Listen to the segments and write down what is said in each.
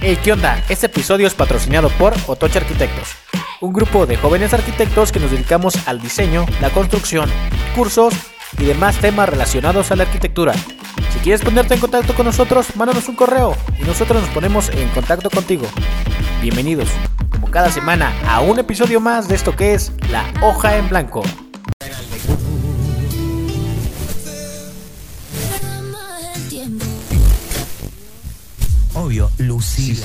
Hey, ¿qué onda? Este episodio es patrocinado por Otoche Arquitectos, un grupo de jóvenes arquitectos que nos dedicamos al diseño, la construcción, cursos y demás temas relacionados a la arquitectura. Si quieres ponerte en contacto con nosotros, mándanos un correo y nosotros nos ponemos en contacto contigo. Bienvenidos, como cada semana, a un episodio más de esto que es La Hoja en Blanco. Obvio, Lucila.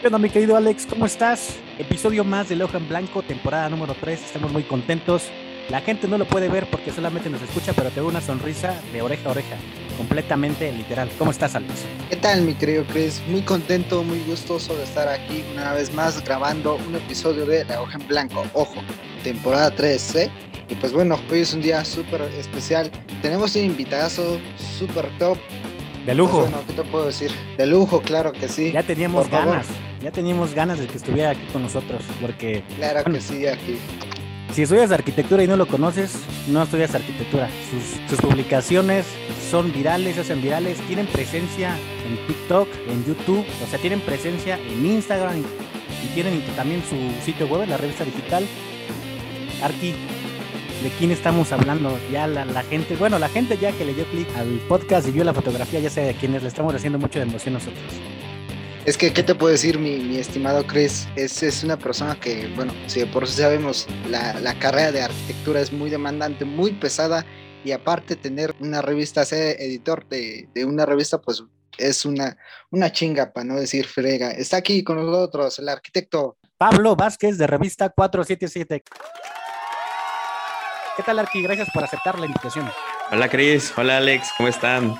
¿Qué onda mi querido Alex? ¿Cómo estás? Episodio más de La Hoja en Blanco, temporada número 3. Estamos muy contentos. La gente no lo puede ver porque solamente nos escucha, pero te veo una sonrisa de oreja a oreja, completamente literal. ¿Cómo estás, Alex? ¿Qué tal, mi querido Chris? Muy contento, muy gustoso de estar aquí una vez más grabando un episodio de La Hoja en Blanco. Ojo, temporada 3, ¿eh? Y pues bueno, hoy es un día súper especial. Tenemos un invitado súper top. De lujo. Pues bueno, ¿qué te puedo decir? De lujo, claro que sí. Ya teníamos Por favor. ganas, ya teníamos ganas de que estuviera aquí con nosotros, porque Claro Bueno. que sí, aquí. si estudias arquitectura y no lo conoces, no estudias arquitectura. Sus, sus publicaciones son virales, se hacen virales, tienen presencia en TikTok, en YouTube, o sea, tienen presencia en Instagram y, y tienen también su sitio web, la revista digital. Arqui, ¿de quién estamos hablando? Ya la, la gente, bueno, la gente ya que le dio clic al podcast y vio la fotografía, ya sabe de quién es, le estamos haciendo mucho de emoción nosotros. Es que, ¿qué te puedo decir, mi, mi estimado Chris? Es, es una persona que, bueno, si por sí sabemos, la, la carrera de arquitectura es muy demandante, muy pesada, y aparte tener una revista, ser editor de, de una revista, pues es una, una chinga, para no decir frega. Está aquí con nosotros el arquitecto. Pablo Vázquez de revista 477. ¿Qué tal, Arqui? Gracias por aceptar la invitación. Hola Cris, hola Alex, ¿cómo están?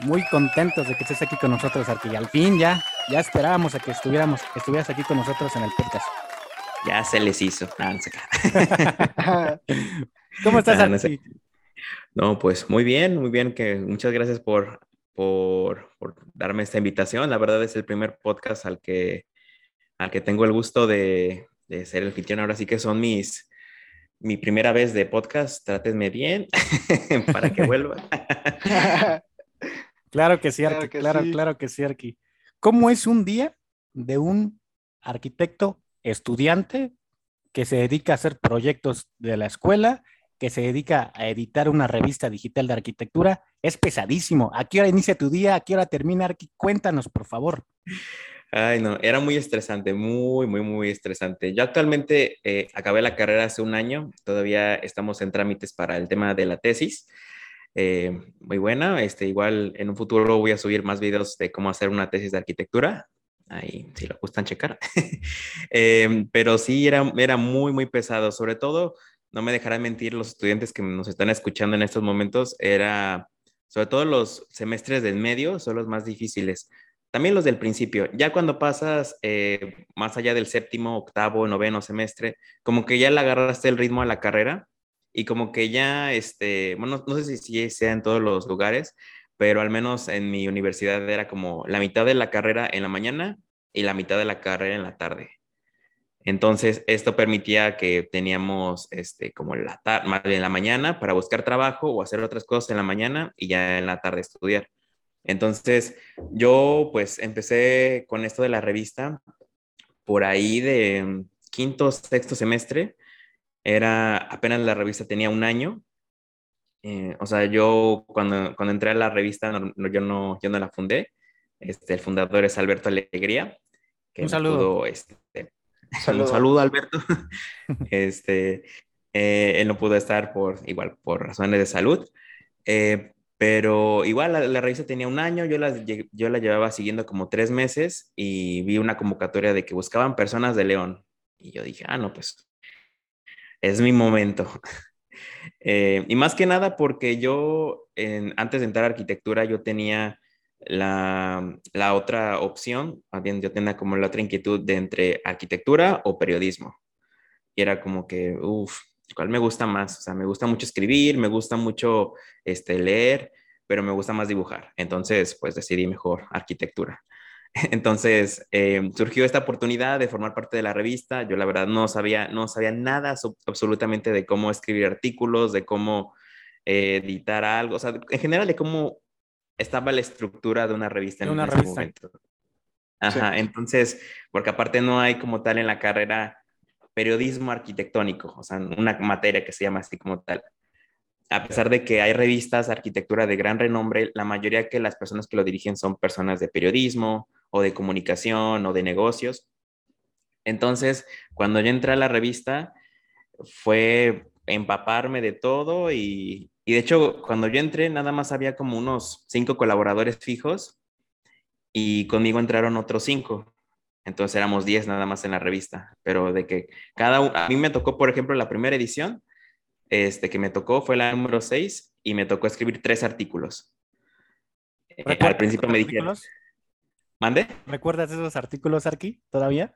Muy contentos de que estés aquí con nosotros, Arqui. Al fin ya, ya esperábamos a que estuviéramos, que estuvieras aquí con nosotros en el podcast. Ya se les hizo. No. ¿Cómo estás, Ah, no sé. Arqui? No, pues muy bien, muy bien, que muchas gracias por, por, por darme esta invitación. La verdad es el primer podcast al que, al que tengo el gusto de, de ser el anfitrión. Ahora sí que son mis, mi primera vez de podcast. Trátenme bien para que vuelva. Claro que sí, Claro Arqui. que Claro, sí. claro que sí, Arqui. ¿Cómo es un día de un arquitecto estudiante que se dedica a hacer proyectos de la escuela, que se dedica a editar una revista digital de arquitectura? Es pesadísimo. ¿A qué hora inicia tu día? ¿A qué hora termina, Arqui? Cuéntanos, por favor. Ay, no, era muy estresante, muy, muy, muy estresante. Yo actualmente eh, acabé la carrera hace un año, todavía estamos en trámites para el tema de la tesis. Eh, muy buena, este, igual en un futuro voy a subir más videos de cómo hacer una tesis de arquitectura, ahí si lo gustan checar. Eh, pero sí, era, era muy, muy pesado, sobre todo, no me dejarán mentir los estudiantes que nos están escuchando en estos momentos, era, sobre todo los semestres del medio son los más difíciles también los del principio, ya cuando pasas eh, más allá del séptimo, octavo, noveno semestre, como que ya le agarraste el ritmo a la carrera y como que ya, este, bueno, no sé si, sea en todos los lugares, pero al menos en mi universidad era como la mitad de la carrera en la mañana y la mitad de la carrera en la tarde. Entonces, esto permitía que teníamos, este, como la tarde, bien la mañana para buscar trabajo o hacer otras cosas en la mañana y ya en la tarde estudiar. Entonces, yo pues empecé con esto de la revista por ahí de mm, quinto, sexto semestre. Era apenas la revista tenía un año. Eh, o sea, yo cuando, cuando entré a la revista, no- no- yo, no, yo no la fundé. Este, el fundador es Alberto Alegría. Que Un saludo. pudo, este, Saludo. un saludo, Alberto. este, eh, él no pudo estar por, igual, por razones de salud. Eh, pero igual la, la revista tenía un año, yo la, yo la llevaba siguiendo como tres meses y vi una convocatoria de que buscaban personas de León. Y yo dije, ah, no, pues es mi momento. Eh, y más que nada porque yo, antes de entrar a arquitectura, yo tenía la, la otra opción, bien yo tenía como la otra inquietud de entre arquitectura o periodismo. Y era como que, uff, ¿cuál me gusta más? O sea, me gusta mucho escribir, me gusta mucho este, leer, pero me gusta más dibujar. Entonces, pues decidí mejor arquitectura. Entonces, eh, surgió esta oportunidad de formar parte de la revista. Yo la verdad no sabía, no sabía nada so- absolutamente de cómo escribir artículos, de cómo editar algo, o sea, en general de cómo estaba la estructura de una revista en una ese revista. momento. Ajá, entonces, porque aparte no hay como tal en la carrera periodismo arquitectónico, o sea, una materia que se llama así como tal. A pesar de que hay revistas de arquitectura de gran renombre, la mayoría que las personas que lo dirigen son personas de periodismo o de comunicación o de negocios. Entonces, cuando yo entré a la revista, fue empaparme de todo y, y de hecho, cuando yo entré, nada más había como unos cinco colaboradores fijos y conmigo entraron otros cinco. Entonces éramos 10 nada más en la revista, pero de que cada uno, a mí me tocó, por ejemplo, la primera edición, este que me tocó fue la número 6 y me tocó escribir tres artículos. Eh, al principio me dijeron, ¿mande? ¿Recuerdas esos artículos, Arqui, todavía?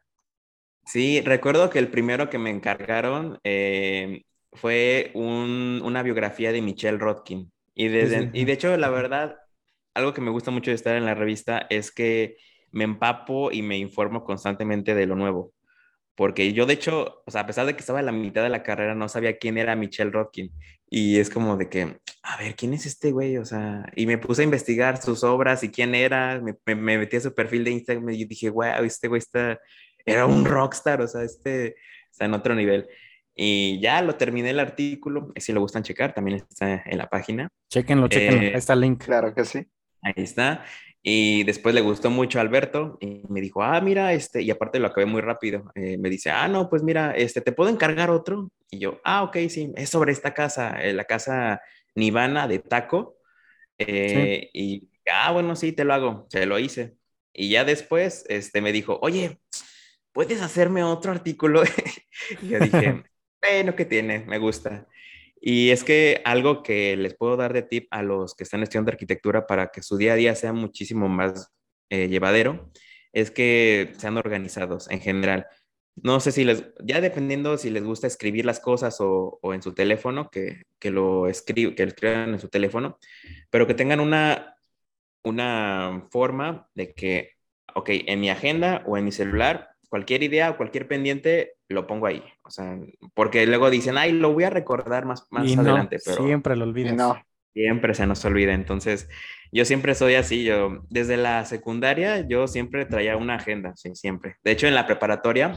Sí, recuerdo que el primero que me encargaron eh, fue un, una biografía de Michelle Rodkin. Y, desde, y de hecho, la verdad, algo que me gusta mucho de estar en la revista es que me empapo y me informo constantemente de lo nuevo. Porque yo, de hecho, o sea, a pesar de que estaba en la mitad de la carrera, no sabía quién era Michelle Rodkin. Y es como de que, a ver, ¿quién es este güey? O sea, y me puse a investigar sus obras y quién era. Me, me, me metí a su perfil de Instagram y dije, wow, este güey está, era un rockstar, o sea, este está en otro nivel. Y ya lo terminé el artículo. Si lo gustan checar, también está en la página. Chequenlo, chequenlo. Eh, Ahí está el link. Claro que sí. Ahí está. Y después le gustó mucho a Alberto y me dijo, ah, mira, este, y aparte lo acabé muy rápido. Eh, me dice, ah, no, pues mira, este, ¿te puedo encargar otro? Y yo, ah, ok, sí, es sobre esta casa, eh, la casa Nivana de Taco. Eh, Y, ah, bueno, sí, te lo hago, se lo hice. Y ya después, este, me dijo, oye, ¿puedes hacerme otro artículo? y yo dije, bueno, ¿qué tiene? Me gusta. Y es que algo que les puedo dar de tip a los que están estudiando arquitectura para que su día a día sea muchísimo más eh, llevadero es que sean organizados en general. No sé si les, ya dependiendo si les gusta escribir las cosas o, o en su teléfono, que, que lo escriban, que escriban en su teléfono, pero que tengan una, una forma de que, ok, en mi agenda o en mi celular, cualquier idea o cualquier pendiente lo pongo ahí. O sea, porque luego dicen, ay, lo voy a recordar más, más Y no, adelante, pero siempre lo olvidas. No, siempre se nos olvida. Entonces, yo siempre soy así. Yo, desde la secundaria, yo siempre traía una agenda, sí, siempre. De hecho, en la preparatoria,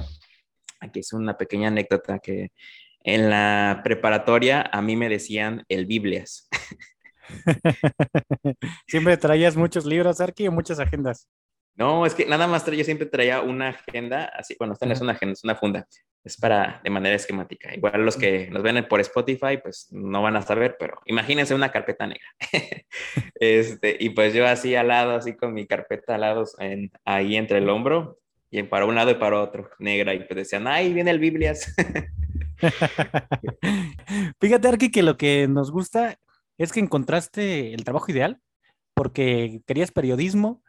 aquí es una pequeña anécdota que en la preparatoria a mí me decían el Biblias. siempre traías muchos libros, Arqui, o muchas agendas. No, es que nada más yo siempre traía una agenda, así, bueno, esta no es una agenda, es una funda, es para, de manera esquemática. Igual los que nos ven por Spotify, pues no van a saber, pero imagínense una carpeta negra. este, y pues yo así al lado, así con mi carpeta al lado, en, ahí entre el hombro, y para un lado y para otro, negra, y pues decían, ay, viene el Biblias. Fíjate, Arqui, que lo que nos gusta es que encontraste el trabajo ideal porque querías periodismo,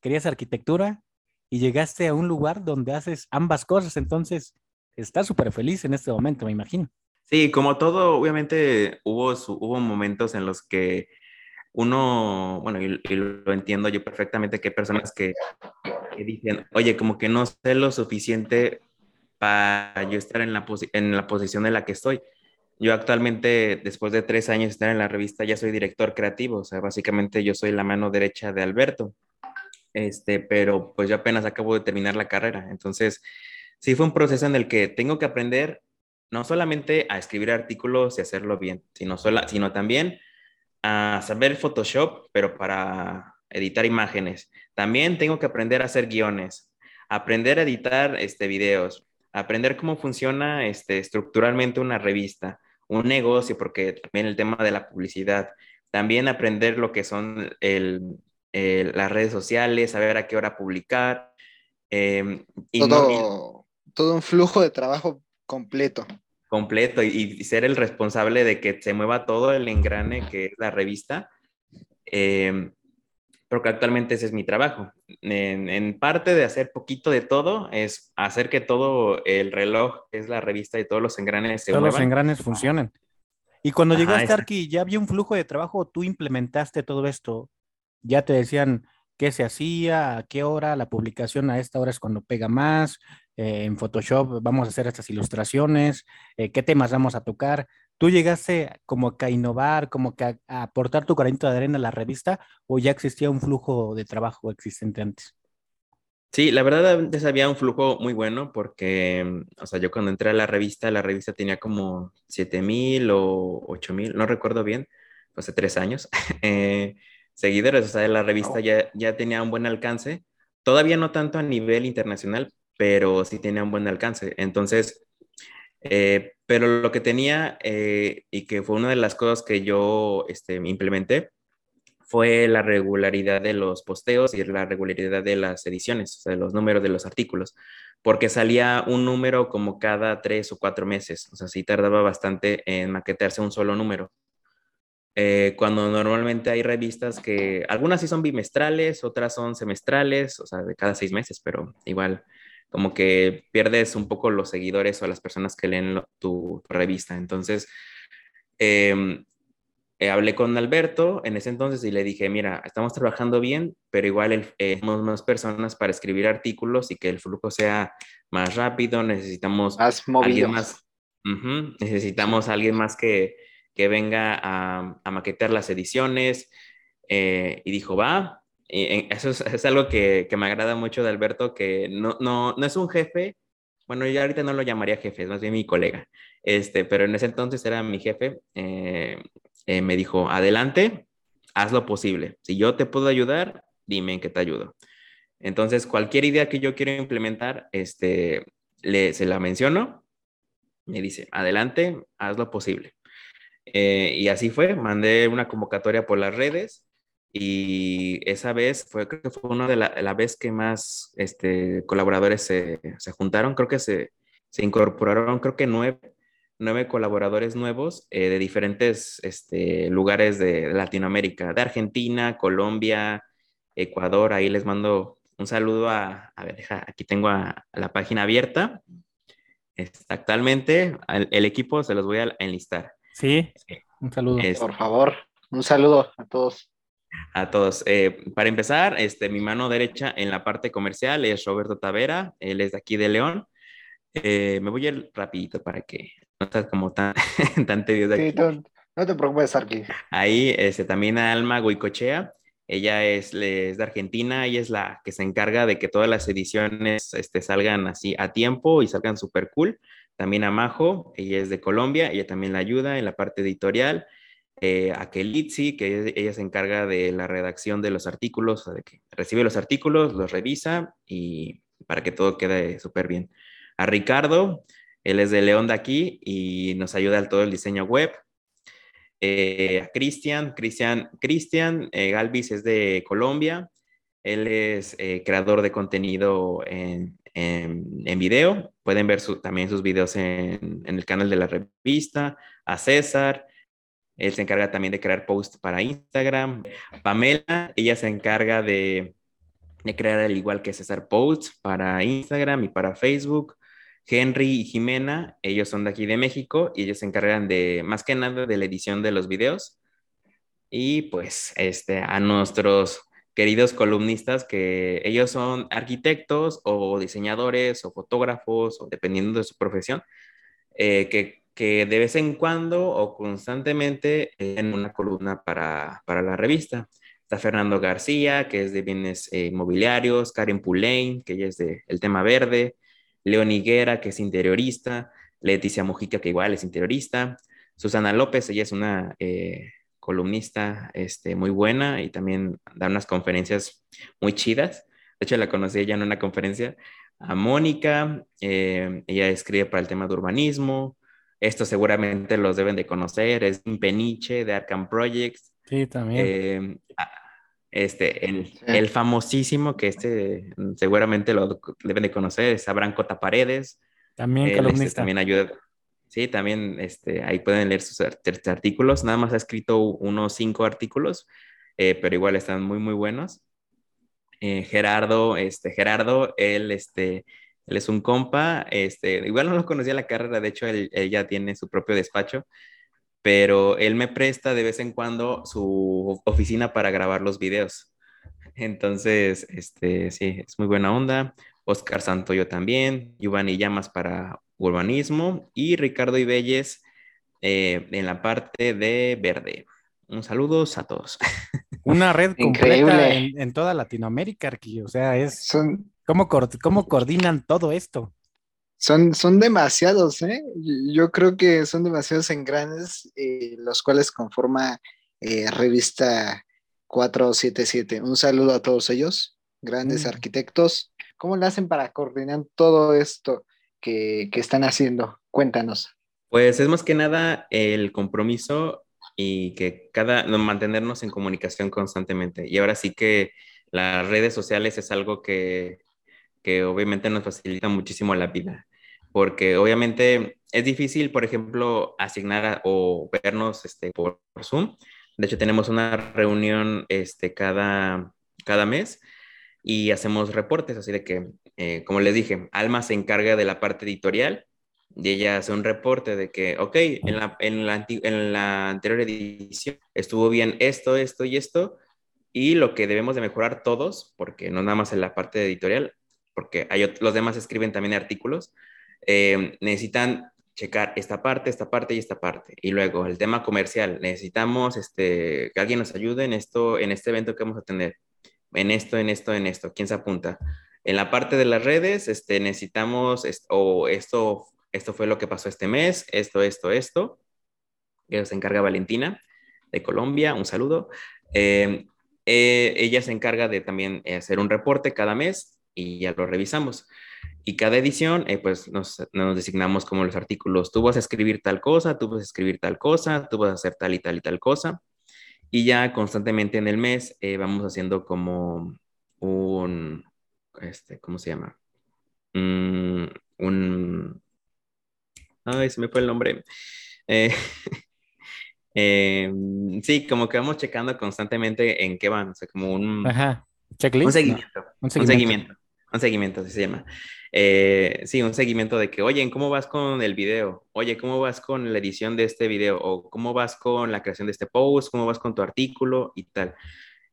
querías arquitectura y llegaste a un lugar donde haces ambas cosas. Entonces, estás súper feliz en este momento, me imagino. Sí, como todo, obviamente hubo, hubo momentos en los que uno, bueno, y, lo entiendo yo perfectamente, que hay personas que, que dicen, oye, como que no sé lo suficiente para yo estar en la, en la posición en la que estoy. Yo actualmente, después de tres años de estar en la revista, ya soy director creativo, o sea, básicamente yo soy la mano derecha de Alberto, este, pero pues yo apenas acabo de terminar la carrera, entonces sí fue un proceso en el que tengo que aprender no solamente a escribir artículos y hacerlo bien, sino, sola, sino también a saber Photoshop, pero para editar imágenes. También tengo que aprender a hacer guiones, aprender a editar este, videos, aprender cómo funciona este, estructuralmente una revista, un negocio, porque también el tema de la publicidad, también aprender lo que son el, el, las redes sociales, saber a qué hora publicar. Eh, y no- y- todo, un flujo de trabajo completo. completo y, y ser el responsable de que se mueva todo el engrane que es la revista, eh, porque actualmente ese es mi trabajo. En, en parte de hacer poquito de todo es hacer que todo el reloj, que es la revista y todos los engranes se Todos los engranes funcionen. Y cuando Ajá, llegaste. Arqui, ¿ya había un flujo de trabajo o tú implementaste todo esto? ¿Ya te decían qué se hacía, a qué hora, la publicación a esta hora es cuando pega más? eh, en Photoshop vamos a hacer estas ilustraciones, eh, qué temas vamos a tocar. ¿Tú llegaste como que a innovar, como que a, aportar tu granito de arena a la revista o ya existía un flujo de trabajo existente antes? Sí, la verdad antes había un flujo muy bueno porque, o sea, yo cuando entré a la revista, la revista tenía como 7 mil o 8 mil, no recuerdo bien, hace tres años, eh, seguidores, o sea, la revista ya, ya tenía un buen alcance, todavía no tanto a nivel internacional, pero sí tenía un buen alcance. Entonces, eh, pero lo que tenía eh, y que fue una de las cosas que yo este, implementé fue la regularidad de los posteos y la regularidad de las ediciones, o sea, los números de los artículos, porque salía un número como cada tres o cuatro meses, o sea, sí tardaba bastante en maquetearse un solo número. Eh, cuando normalmente hay revistas que, algunas sí son bimestrales, otras son semestrales, o sea, de cada seis meses, pero igual como que pierdes un poco los seguidores o las personas que leen tu, revista. Entonces, em, eh, hablé con Alberto en ese entonces y le dije, mira, estamos trabajando bien, pero igual eh, más personas para escribir artículos y que el flujo sea más rápido, necesitamos más alguien más, necesitamos alguien más que, que venga a, a, maquetear las ediciones. Eh, y dijo, va, y eso es, algo que, me agrada mucho de Alberto, que no, no, no es un jefe, bueno, yo ahorita no lo llamaría jefe, es más bien mi colega, este, pero en ese entonces era mi jefe, eh, eh, me dijo, adelante, haz lo posible, si yo te puedo ayudar, dime en qué te ayudo. Entonces, cualquier idea que yo quiero implementar, este, le, se la menciono, me dice, adelante, haz lo posible. Eh, y así fue, mandé una convocatoria por las redes, y esa vez fue, creo que fue una de las la vez que más este, colaboradores se, se juntaron, creo que se, se, incorporaron, creo que nueve, nueve colaboradores nuevos eh, de diferentes este, lugares de Latinoamérica, de Argentina, Colombia, Ecuador, ahí les mando un saludo a, a aquí tengo a, la página abierta. Está actualmente, el, equipo se los voy a enlistar. Sí, un saludo. Por favor, un saludo a todos. A todos. Eh, para empezar, este, mi mano derecha en la parte comercial es Roberto Tavera, él es de aquí de León. Eh, me voy a ir rapidito para que no estés como tan, tan tedioso aquí. Sí, no, te preocupes, Arqui. Ahí este, también a Alma Goicochea, ella es, es, de Argentina, ella es la que se encarga de que todas las ediciones este, salgan así a tiempo y salgan súper cool. También a Majo, ella es de Colombia, ella también la ayuda en la parte editorial eh, a Kelitzi, que ella se encarga de la redacción de los artículos, de que recibe los artículos, los revisa y para que todo quede súper bien. A Ricardo, él es de León de aquí y nos ayuda al todo el diseño web. Eh, a Cristian, Cristian, Cristian eh, Galvis es de Colombia. Él es creador de contenido en, en, video. Pueden ver también sus videos en, en, el canal de la revista. A César, él se encarga también de crear posts para Instagram. Pamela, ella se encarga de, crear al igual que César posts para Instagram y para Facebook. Henry y Jimena, ellos son de aquí de México y ellos se encargan de más que nada de la edición de los videos. Y pues este, a nuestros queridos columnistas que ellos son arquitectos o diseñadores o fotógrafos o dependiendo de su profesión, eh, que que de vez en cuando o constantemente en una columna para, para la revista. Está Fernando García, que es de bienes eh, inmobiliarios, Karen Pulain, que ella es del el tema verde, León Higuera, que es interiorista, Leticia Mojica, que igual es interiorista, Susana López, ella es una eh, columnista este, muy buena y también da unas conferencias muy chidas. De hecho, la conocí ella en una conferencia. A Mónica, eh, ella escribe para el tema de urbanismo, esto seguramente los deben de conocer, es Peniche de Arkham Projects. Sí, también. Eh, este, el, famosísimo, que este seguramente lo deben de conocer, es Abraham Cota Paredes. También este, columnista. también ayuda. Sí, también este, ahí pueden leer sus artículos. Nada más ha escrito unos cinco artículos, eh, pero igual están muy, muy buenos. Eh, Gerardo, este, Gerardo, él, este, él es un compa, este, igual no lo conocía la carrera, de hecho él, ya tiene su propio despacho, pero él me presta de vez en cuando su oficina para grabar los videos. Entonces, este, sí, es muy buena onda. Oscar Santoyo también, Giovanni Llamas para urbanismo y Ricardo Ibelles eh, en la parte de verde. Un saludo a todos. Una red completa en, toda Latinoamérica, Arqui. O sea, es. Son, ¿cómo, ¿Cómo coordinan todo esto? Son, son demasiados, ¿eh? Yo creo que son demasiados engranes, eh, los cuales conforma eh, revista 477. Un saludo a todos ellos, grandes mm. arquitectos. ¿Cómo le hacen para coordinar todo esto que, que están haciendo? Cuéntanos. Pues es más que nada el compromiso y que cada, mantenernos en comunicación constantemente. Y ahora sí que las redes sociales es algo que, que obviamente nos facilita muchísimo la vida porque obviamente es difícil, por ejemplo, asignar o vernos este, por, Zoom. De hecho, tenemos una reunión este, cada, cada mes y hacemos reportes, así de que, eh, como les dije, Alma se encarga de la parte editorial y ella hace un reporte de que, ok, en la, en la, anterior edición estuvo bien esto, esto y esto, y lo que debemos de mejorar todos, porque no nada más en la parte editorial, porque hay, los demás escriben también artículos, eh, necesitan checar esta parte, esta parte y esta parte. Y luego el tema comercial, necesitamos este, que alguien nos ayude en esto, en este evento que vamos a tener, en esto, en esto, en esto, ¿quién se apunta? En la parte de las redes, este, necesitamos, o esto, esto fue lo que pasó este mes, esto, esto, esto, que se encarga Valentina de Colombia, un saludo. Eh, eh, ella se encarga de también hacer un reporte cada mes y ya lo revisamos. Y cada edición, eh, pues nos, nos, designamos como los artículos. Tú vas a escribir tal cosa, tú vas a escribir tal cosa, tú vas a hacer tal y tal y tal cosa. Y ya constantemente en el mes eh, vamos haciendo como un, este, ¿cómo se llama? Mm, un, ay, se me fue el nombre. Eh, sí, como que vamos checando constantemente en qué van, o sea, como un, Ajá. ¿Checklist? un seguimiento. Un seguimiento. Un seguimiento. Un seguimiento, así se llama. Eh, sí, un seguimiento de que, oye, ¿cómo vas con el video? Oye, ¿cómo vas con la edición de este video? O ¿cómo vas con la creación de este post? ¿Cómo vas con tu artículo? Y tal.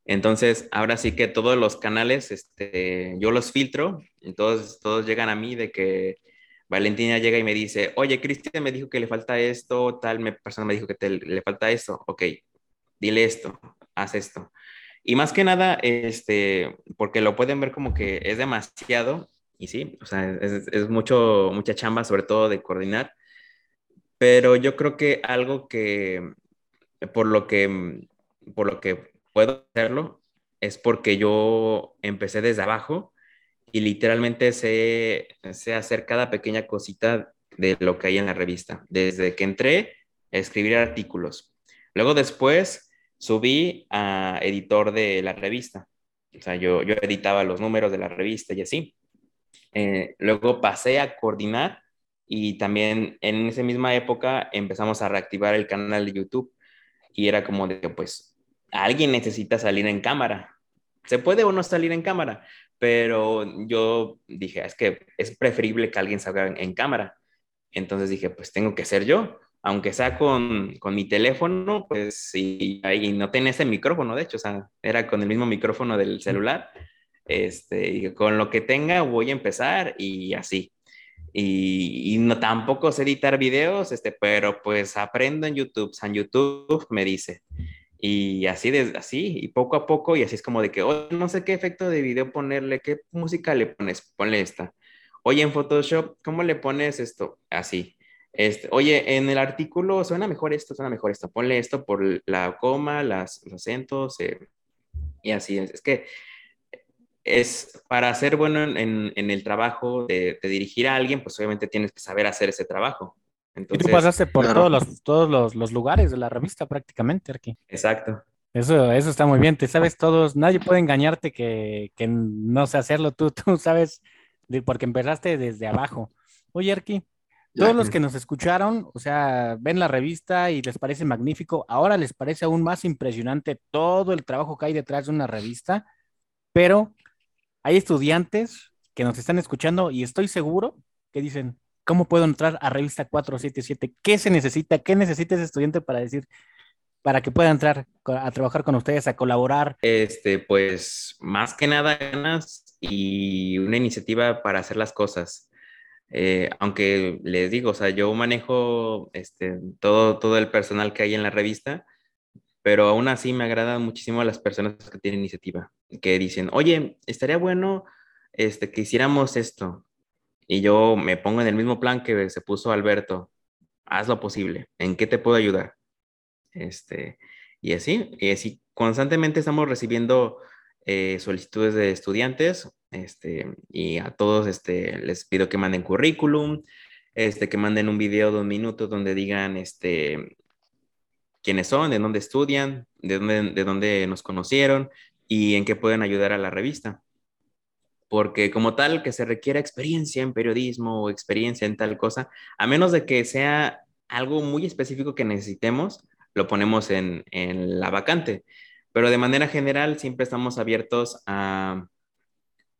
Entonces, ahora sí que todos los canales, este, yo los filtro, y todos, llegan a mí de que Valentina llega y me dice, oye, Cristian me dijo que le falta esto, tal persona me dijo que le falta esto, ok, dile esto, haz esto. Y más que nada, este, porque lo pueden ver como que es demasiado, y sí, o sea, es, mucho, mucha chamba, sobre todo de coordinar, pero yo creo que algo que, por lo que, por lo que puedo hacerlo, es porque yo empecé desde abajo y literalmente sé, sé hacer cada pequeña cosita de lo que hay en la revista. Desde que entré, escribir artículos. Luego después subí a editor de la revista. O sea, yo, yo editaba los números de la revista y así. Eh, luego pasé a coordinar y también en esa misma época empezamos a reactivar el canal de YouTube y era como de, pues, alguien necesita salir en cámara. Se puede o no salir en cámara, pero yo dije, es que es preferible que alguien salga en cámara. Entonces dije, pues tengo que ser yo aunque sea con, con, mi teléfono, pues sí, ahí no tenía ese micrófono, de hecho, o sea, era con el mismo micrófono del celular. Este, y con lo que tenga voy a empezar y así. Y, y, no tampoco sé editar videos, este, pero pues aprendo en YouTube, San YouTube me dice. Y así, de, así, y poco a poco, y así es como de que, oye, no sé qué efecto de video ponerle, qué música le pones, ponle esta. Oye, en Photoshop, ¿cómo le pones esto? Así. Este, oye, en el artículo suena mejor esto, suena mejor esto, ponle esto por la coma, las, los acentos, eh, y así es. Es que es para ser bueno en, en el trabajo de, dirigir a alguien, pues obviamente tienes que saber hacer ese trabajo. Entonces, y tú pasaste por todos, los, todos los, los, lugares de la revista prácticamente, aquí. Exacto. Eso, eso está muy bien, te sabes todos, nadie puede engañarte que, que no sé hacerlo tú, tú sabes, porque empezaste desde abajo. Oye, Arki, todos los que nos escucharon, o sea, ven la revista y les parece magnífico. Ahora les parece aún más impresionante todo el trabajo que hay detrás de una revista, pero hay estudiantes que nos están escuchando y estoy seguro que dicen, ¿cómo puedo entrar a revista 477? ¿Qué se necesita? ¿Qué necesita ese estudiante para decir, para que pueda entrar a trabajar con ustedes, a colaborar? Este, pues más que nada ganas y una iniciativa para hacer las cosas Eh, aunque les digo, o sea, yo manejo este, todo, todo el personal que hay en la revista, pero aún así me agradan muchísimo las personas que tienen iniciativa, que dicen, oye, estaría bueno este, que hiciéramos esto. Y yo me pongo en el mismo plan que se puso Alberto, haz lo posible, ¿en qué te puedo ayudar? Este, y así, y así constantemente estamos recibiendo eh, solicitudes de estudiantes este, y a todos este, les pido que manden currículum, este, que manden un video de un minuto donde digan este, quiénes son, de dónde estudian, de dónde, de dónde nos conocieron y en qué pueden ayudar a la revista. Porque como tal que se requiera experiencia en periodismo o experiencia en tal cosa, a menos de que sea algo muy específico que necesitemos, lo ponemos en, en la vacante. Pero de manera general siempre estamos abiertos a,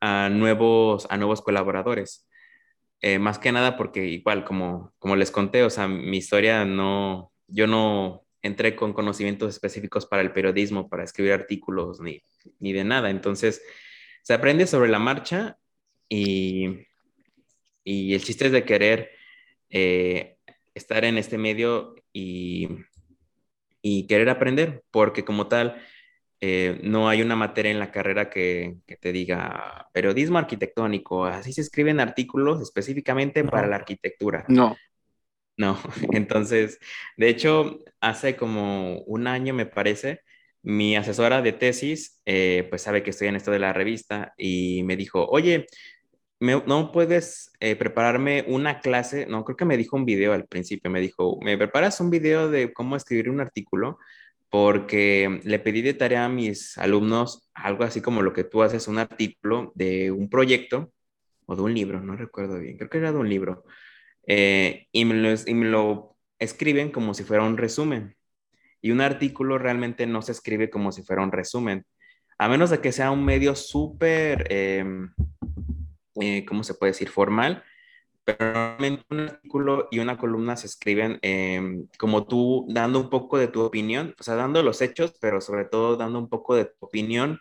a nuevos, a nuevos colaboradores. Eh, más que nada porque igual, como, como les conté, o sea, mi historia no, yo no entré con conocimientos específicos para el periodismo, para escribir artículos, ni, ni de nada. Entonces, se aprende sobre la marcha y, y el chiste es de querer eh, estar en este medio y, y querer aprender, porque como tal, eh, no hay una materia en la carrera que, te diga periodismo arquitectónico, así se escriben artículos específicamente para la arquitectura. No. No, entonces, de hecho, hace como un año me parece, mi asesora de tesis, eh, pues sabe que estoy en esto de la revista y me dijo, oye, ¿no puedes eh, prepararme una clase? No, creo que me dijo un video al principio, me dijo, ¿me preparas un video de cómo escribir un artículo? Porque le pedí de tarea a mis alumnos algo así como lo que tú haces, un artículo de un proyecto o de un libro, no recuerdo bien, creo que era de un libro, eh, y, me lo, escriben como si fuera un resumen. Y un artículo realmente no se escribe como si fuera un resumen, a menos de que sea un medio súper, em, eh, ¿cómo se puede decir? Formal, pero normalmente un artículo y una columna se escriben em, como tú dando un poco de tu opinión, o sea, dando los hechos, pero sobre todo dando un poco de tu opinión,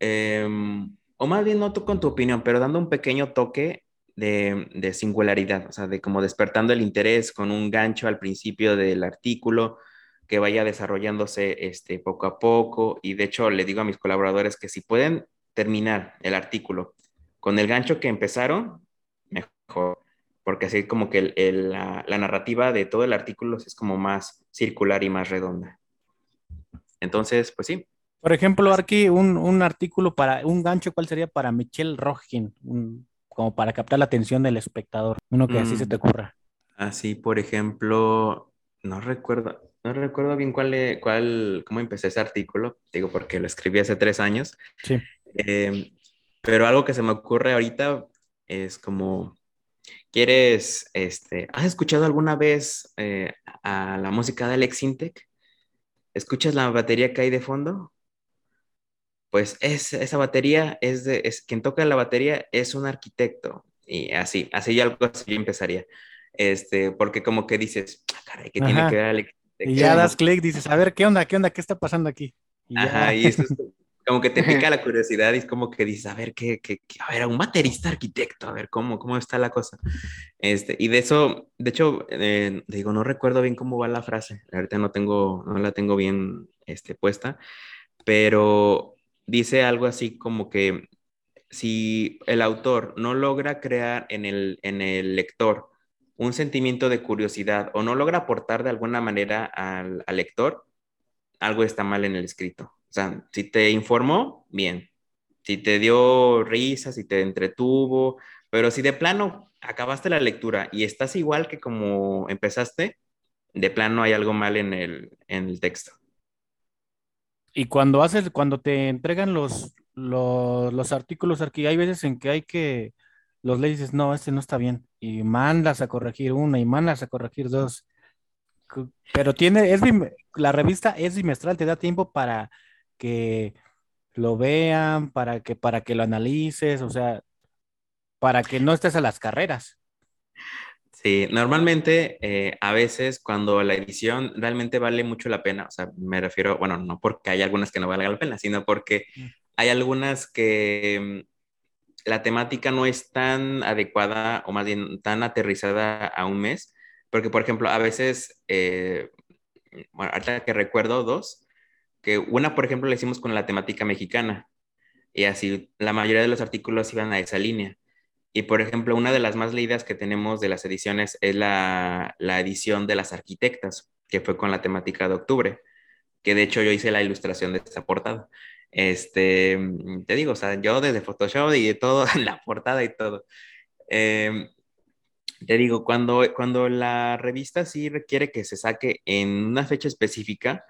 em, o más bien no tú con tu opinión, pero dando un pequeño toque de, de, singularidad, o sea, de como despertando el interés con un gancho al principio del artículo que vaya desarrollándose este, poco a poco. Y de hecho, le digo a mis colaboradores que si pueden terminar el artículo con el gancho que empezaron, porque así como que la, narrativa de todo el artículo es como más circular y más redonda. Entonces, pues sí. Por ejemplo, aquí un, artículo para un gancho, ¿cuál sería para Michelle Rogin? como para captar la atención del espectador, uno que así se te mm. ocurra. Así, por ejemplo, no recuerdo, no recuerdo bien cuál, cuál, cómo empecé ese artículo, digo porque lo escribí hace tres años. Sí. Eh, pero algo que se me ocurre ahorita es como ¿Quieres, este, has escuchado alguna vez eh, a la música de Alex Intec? ¿Escuchas la batería que hay de fondo? Pues es, esa batería es de, es, quien toca la batería es un arquitecto. Y así, así ya algo así empezaría. Este, porque como que dices, ah, caray, ¿qué tiene que ver Alex Y ya das clic, dices, a ver, ¿qué onda? ¿Qué onda? ¿Qué está pasando aquí? Ajá, y eso es como que te pica la curiosidad y es como que dices, a ver, ¿qué, qué, a ver, un baterista arquitecto, a ver cómo, cómo está la cosa. Este, y de eso, de hecho, eh, digo, no recuerdo bien cómo va la frase, ahorita no tengo, no la tengo bien este, puesta, pero dice algo así como que si el autor no logra crear en el, en el lector un sentimiento de curiosidad o no logra aportar de alguna manera al, al lector, algo está mal en el escrito. O sea, si te informó, bien. Si te dio risa, si te entretuvo, pero si de plano acabaste la lectura y estás igual que como empezaste, de plano hay algo mal en el, en el texto. Y cuando haces, cuando te entregan los, los, artículos aquí, hay veces en que hay que los leyes dices, no, este no está bien, y mandas a corregir una y mandas a corregir dos. Pero tiene, es la revista es bimestral, te da tiempo para que lo vean, para que, para que lo analices, o sea, para que no estés a las carreras. Sí, normalmente eh, a veces cuando la edición realmente vale mucho la pena, o sea, me refiero, bueno, no porque hay algunas que no valgan la pena, sino porque mm. hay algunas que la temática no es tan adecuada o más bien tan aterrizada a un mes, porque por ejemplo, a veces, eh, bueno, ahorita que recuerdo dos, que una, por ejemplo, la hicimos con la temática mexicana y así la mayoría de los artículos iban a esa línea. Y por ejemplo, una de las más leídas que tenemos de las ediciones es la, la edición de las arquitectas, que fue con la temática de octubre, que de hecho yo hice la ilustración de esta portada. Este, te digo, o sea, yo desde Photoshop y de todo, la portada y todo. Em, te digo, cuando, cuando la revista sí requiere que se saque en una fecha específica,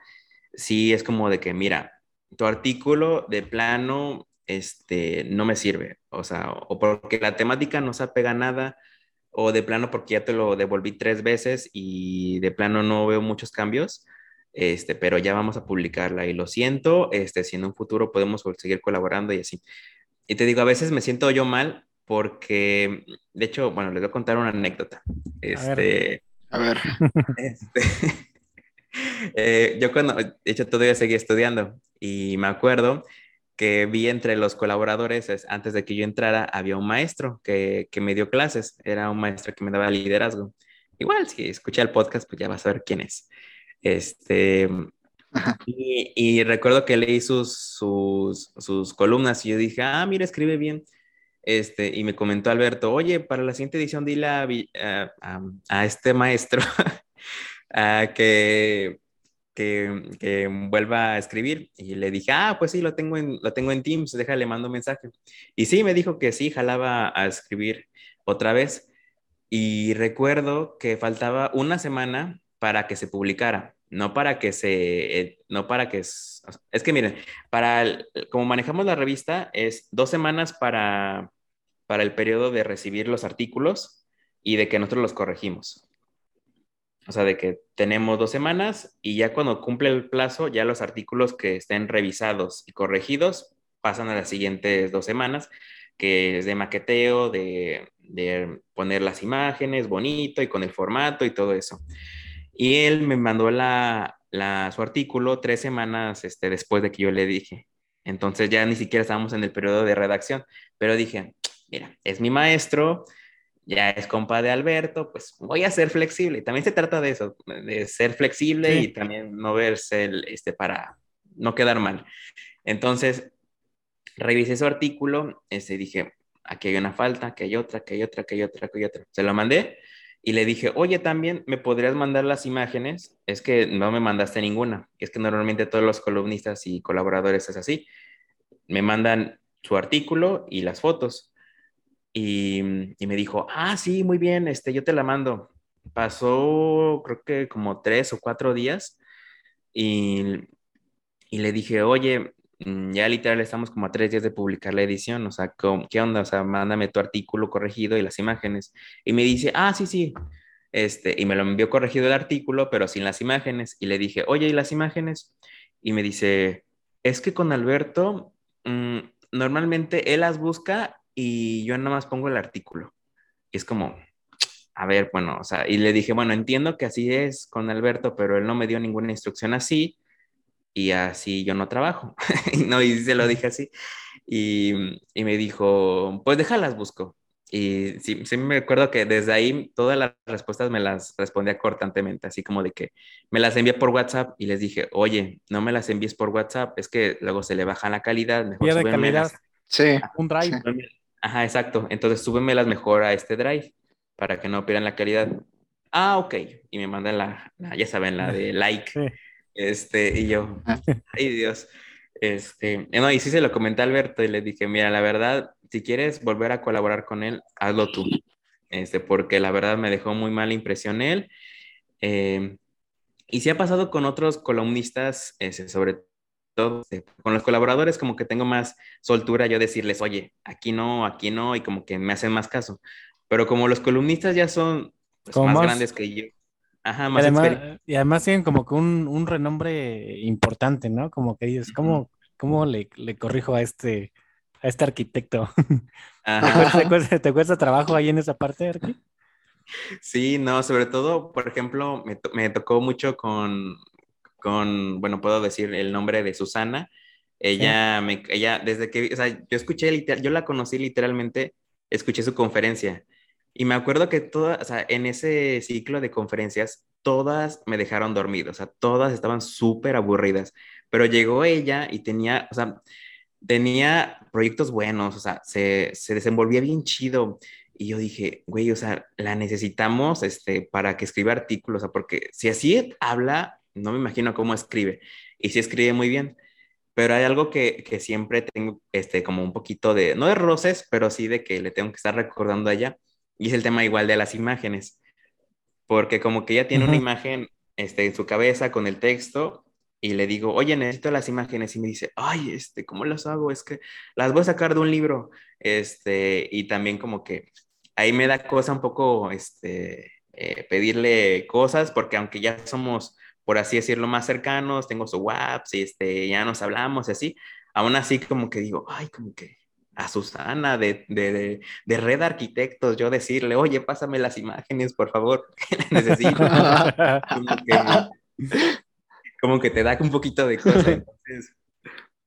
sí es como de que, mira, tu artículo de plano este, no me sirve, o sea, o porque la temática no se apega a nada, o de plano porque ya te lo devolví tres veces y de plano no veo muchos cambios, este, pero ya vamos a publicarla y lo siento, este, si en un futuro podemos seguir colaborando y así. Y te digo, a veces me siento yo mal porque, de hecho, bueno, les voy a contar una anécdota. Este, a ver. Este, eh, yo cuando, de hecho, todavía seguía estudiando y me acuerdo que vi entre los colaboradores, antes de que yo entrara, había un maestro que, que me dio clases, era un maestro que me daba liderazgo. Igual, si escuché el podcast, pues ya vas a ver quién es. Este, y, y, recuerdo que leí sus, sus, sus, columnas y yo dije, ah, mira, escribe bien. Este, y me comentó Alberto, oye, para la siguiente edición dile a, a, a este maestro que, que, vuelva a escribir. Y le dije, ah, pues sí, lo tengo en, lo tengo en Teams, déjale, mando un mensaje. Y sí, me dijo que sí, jalaba a escribir otra vez. Y recuerdo que faltaba una semana para que se publicara, no para que se, eh, no para que, es, es que miren, para, como manejamos la revista, es dos semanas para, para el periodo de recibir los artículos y de que nosotros los corregimos. O sea, de que tenemos dos semanas y ya cuando cumple el plazo, ya los artículos que estén revisados y corregidos pasan a las siguientes dos semanas, que es de maqueteo, de, de poner las imágenes bonito y con el formato y todo eso. Y él me mandó la, su artículo tres semanas este, después de que yo le dije. Entonces ya ni siquiera estábamos en el periodo de redacción, pero dije, mira, es mi maestro, ya es compa de Alberto, pues voy a ser flexible. También se trata de eso, de ser flexible y también no verse este, para no quedar mal. Entonces, revisé su artículo, este, dije, aquí hay una falta, aquí hay otra, aquí hay otra, aquí hay otra, aquí hay otra. Se lo mandé y le dije, oye, también me podrías mandar las imágenes. Es que no me mandaste ninguna. Es que normalmente todos los columnistas y colaboradores es así. Me mandan su artículo y las fotos. Y, me dijo, ah, sí, muy bien, este, yo te la mando. Pasó, creo que como tres o cuatro días. Y, y le dije, oye, Mm, ya literal estamos como a tres días de publicar la edición, o sea, ¿qué onda? O sea, mándame tu artículo corregido y las imágenes. Y me dice, ah, sí, sí. Este, y me lo envió corregido el artículo, pero sin las imágenes. Y le dije, oye, ¿y las imágenes? Y me dice, es que con Alberto, mm, normalmente él las busca y yo nada más pongo el artículo. Y es como, a ver, bueno, o sea, y le dije, bueno, entiendo que así es con Alberto, pero él no me dio ninguna instrucción así y así yo no trabajo. no, y se lo dije así. Y, y, me dijo, pues déjalas, busco. Y sí, sí me acuerdo que desde ahí todas las respuestas me las respondía cortantemente, así como de que me las envié por WhatsApp y les dije, oye, no me las envíes por WhatsApp, es que luego se le baja la calidad. Mejor de calidad. Sí. Un drive. Ajá, exacto. Entonces súbemelas mejor a este drive para que no pierdan la calidad. Ah, ok. Y me mandan la, la ya saben, la de like. Este, y yo, ah. ay Dios. Este, no, y sí se lo comenté a Alberto y le dije, mira, la verdad, si quieres volver a colaborar con él, hazlo tú. Este, porque la verdad me dejó muy mala impresión él. Em, y sí ha pasado con otros columnistas, ese, sobre todo con los colaboradores, como que tengo más soltura yo decirles, oye, aquí no, aquí no, y como que me hacen más caso. Pero como los columnistas ya son pues, más grandes que yo, Ajá, más y además, tienen como que un, un, renombre importante, ¿no? Como que dices, ¿cómo, cómo le, le, corrijo a este, a este arquitecto? ¿Te, cuesta, ¿Te, cuesta, trabajo ahí en esa parte, Arqui? Sí, no, sobre todo, por ejemplo, me, me tocó mucho con, con, bueno, puedo decir el nombre de Susana, Ella, me, ella, desde que, o sea, yo escuché, yo la conocí literalmente, escuché su conferencia. Y me acuerdo que todas, o sea, en ese ciclo de conferencias, todas me dejaron dormido, o sea, todas estaban súper aburridas. Pero llegó ella y tenía, o sea, tenía proyectos buenos, o sea, se, se desenvolvía bien chido. Y yo dije, güey, o sea, la necesitamos este, para que escriba artículos, o sea, porque si así habla, no me imagino cómo escribe. Y sí escribe muy bien. Pero hay algo que, que siempre tengo, este, como un poquito de, no de roces, pero sí de que le tengo que estar recordando a ella. Y es el tema igual de las imágenes. Porque como que ella tiene una imagen este, en su cabeza con el texto y le digo, oye, necesito las imágenes. Y me dice, ay, este, ¿cómo las hago? Es que las voy a sacar de un libro. Este, y también como que ahí me da cosa un poco, este, eh, pedirle cosas, porque aunque ya somos, por así decirlo, más cercanos, tengo su WhatsApp, y este, ya nos hablamos y así, aún así como que digo, ay, como que a Susana de, de, de, Red Arquitectos, yo decirle, oye, pásame las imágenes, por favor, necesito. como, que, como que te da un poquito de cosa. Entonces,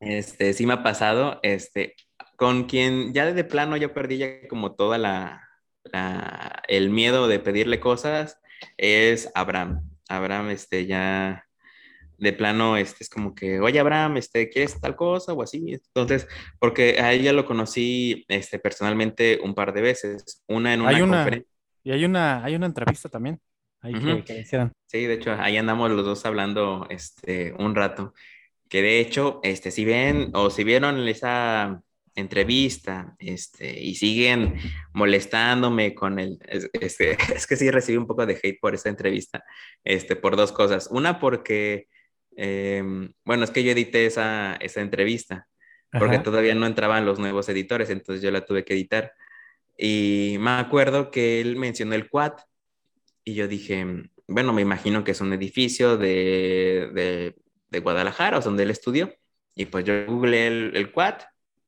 este, sí me ha pasado, este, con quien ya de plano yo perdí ya como toda la, la, el miedo de pedirle cosas, es Abraham. Abraham, este, ya de plano, este, es como que, oye, Abraham, este, ¿quieres tal cosa o así? Entonces, porque a ella lo conocí, este, personalmente un par de veces, una en una, conferencia. Y hay una, hay una entrevista también. Ahí que, Sí, de hecho, ahí andamos los dos hablando, este, un rato. Que de hecho, este, si ven o si vieron esa entrevista, este, y siguen molestándome con el, este, es que sí recibí un poco de hate por esa entrevista, este, por dos cosas. Una porque Em, bueno, es que yo edité esa, esa entrevista porque todavía no entraban los nuevos editores, entonces yo la tuve que editar. Y me acuerdo que él mencionó el quad y yo dije, bueno, me imagino que es un edificio de, de, de Guadalajara, o donde él estudió. Y pues yo googleé el, el quad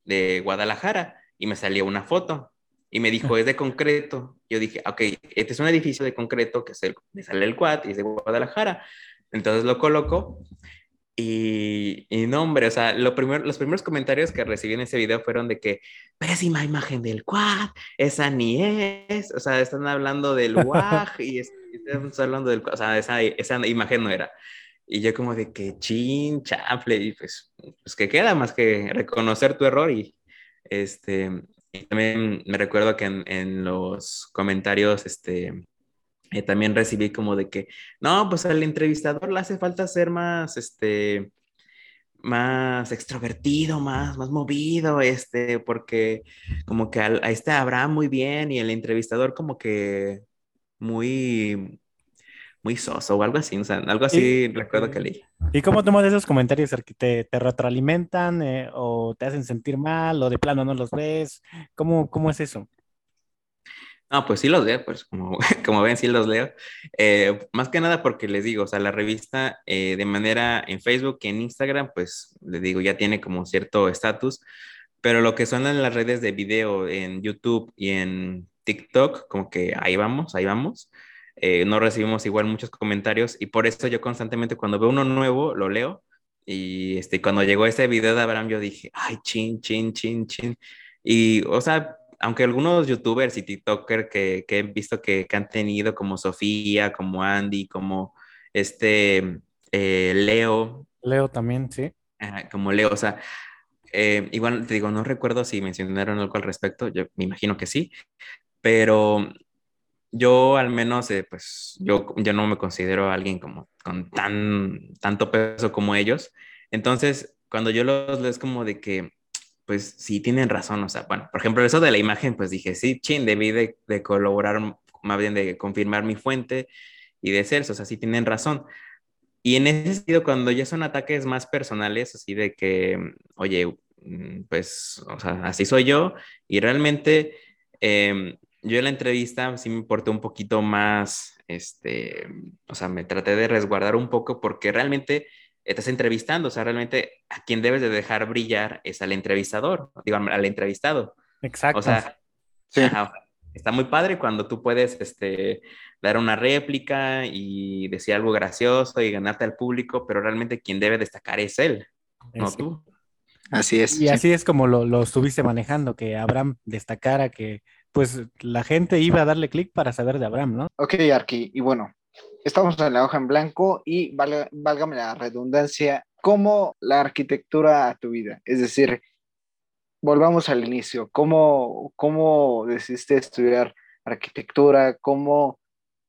de Guadalajara y me salió una foto y me dijo, es de concreto. Yo dije, ok, este es un edificio de concreto que es el, me sale el quad y es de Guadalajara. Entonces lo coloco y, y, no, hombre, o sea, lo primero, los primeros comentarios que recibí en ese video fueron de que, pésima imagen del quad, esa ni es, o sea, están hablando del WAG y están hablando del o sea, esa, esa, imagen no era. Y yo como de que chin, chafle, y pues, pues que queda más que reconocer tu error y este, y también me recuerdo que en, en los comentarios, este, eh, también recibí como de que, no, pues al entrevistador le hace falta ser más, este, más extrovertido, más, más movido, este, porque como que a, este Abraham muy bien y el entrevistador como que muy, muy soso o algo así, o sea, algo así recuerdo que leí. ¿Y cómo tomas esos comentarios? ¿Te, te retroalimentan eh, o te hacen sentir mal o de plano no los ves? ¿Cómo, cómo es eso? No, pues sí los leo, pues como, como ven, sí los leo. Eh, más que nada porque les digo, o sea, la revista eh, de manera en Facebook y en Instagram, pues les digo, ya tiene como cierto estatus, pero lo que son en las redes de video, en YouTube y en TikTok, como que ahí vamos, ahí vamos. Eh, no recibimos igual muchos comentarios y por eso yo constantemente cuando veo uno nuevo lo leo y este, cuando llegó ese video de Abraham yo dije, ay, chin, chin, chin, chin. Y, o sea, aunque algunos youtubers y TikTokers que, que he visto que, que, han tenido, como Sofía, como Andy, como este eh, Leo. Leo también, sí. como Leo, o sea, eh, igual te digo, no recuerdo si mencionaron algo al respecto, yo me imagino que sí, pero yo al menos, eh, pues yo, yo no me considero alguien como con tan, tanto peso como ellos. Entonces, cuando yo los leo es como de que pues sí tienen razón, o sea, bueno, por ejemplo, eso de la imagen, pues dije, sí, chin, debí de, de colaborar, más bien de confirmar mi fuente y de ser, o sea, sí tienen razón. Y en ese sentido, cuando ya son ataques más personales, así de que, oye, mm, pues, o sea, así soy yo, y realmente eh, yo en la entrevista sí me importé un poquito más, este, o sea, me traté de resguardar un poco porque realmente estás entrevistando, o sea, realmente a quien debes de dejar brillar es al entrevistador, digo, al entrevistado. Exacto. O sea, está muy padre cuando tú puedes este, dar una réplica y decir algo gracioso y ganarte al público, pero realmente quien debe destacar es él, no tú. Así es. Y así es como lo, lo estuviste manejando, que Abraham destacara que pues la gente iba a darle clic para saber de Abraham, ¿no? Ok, Arki, y bueno, estamos en la hoja en blanco y válgame la redundancia, ¿cómo la arquitectura a tu vida? Es decir, volvamos al inicio, ¿cómo, cómo decidiste estudiar arquitectura? ¿Cómo,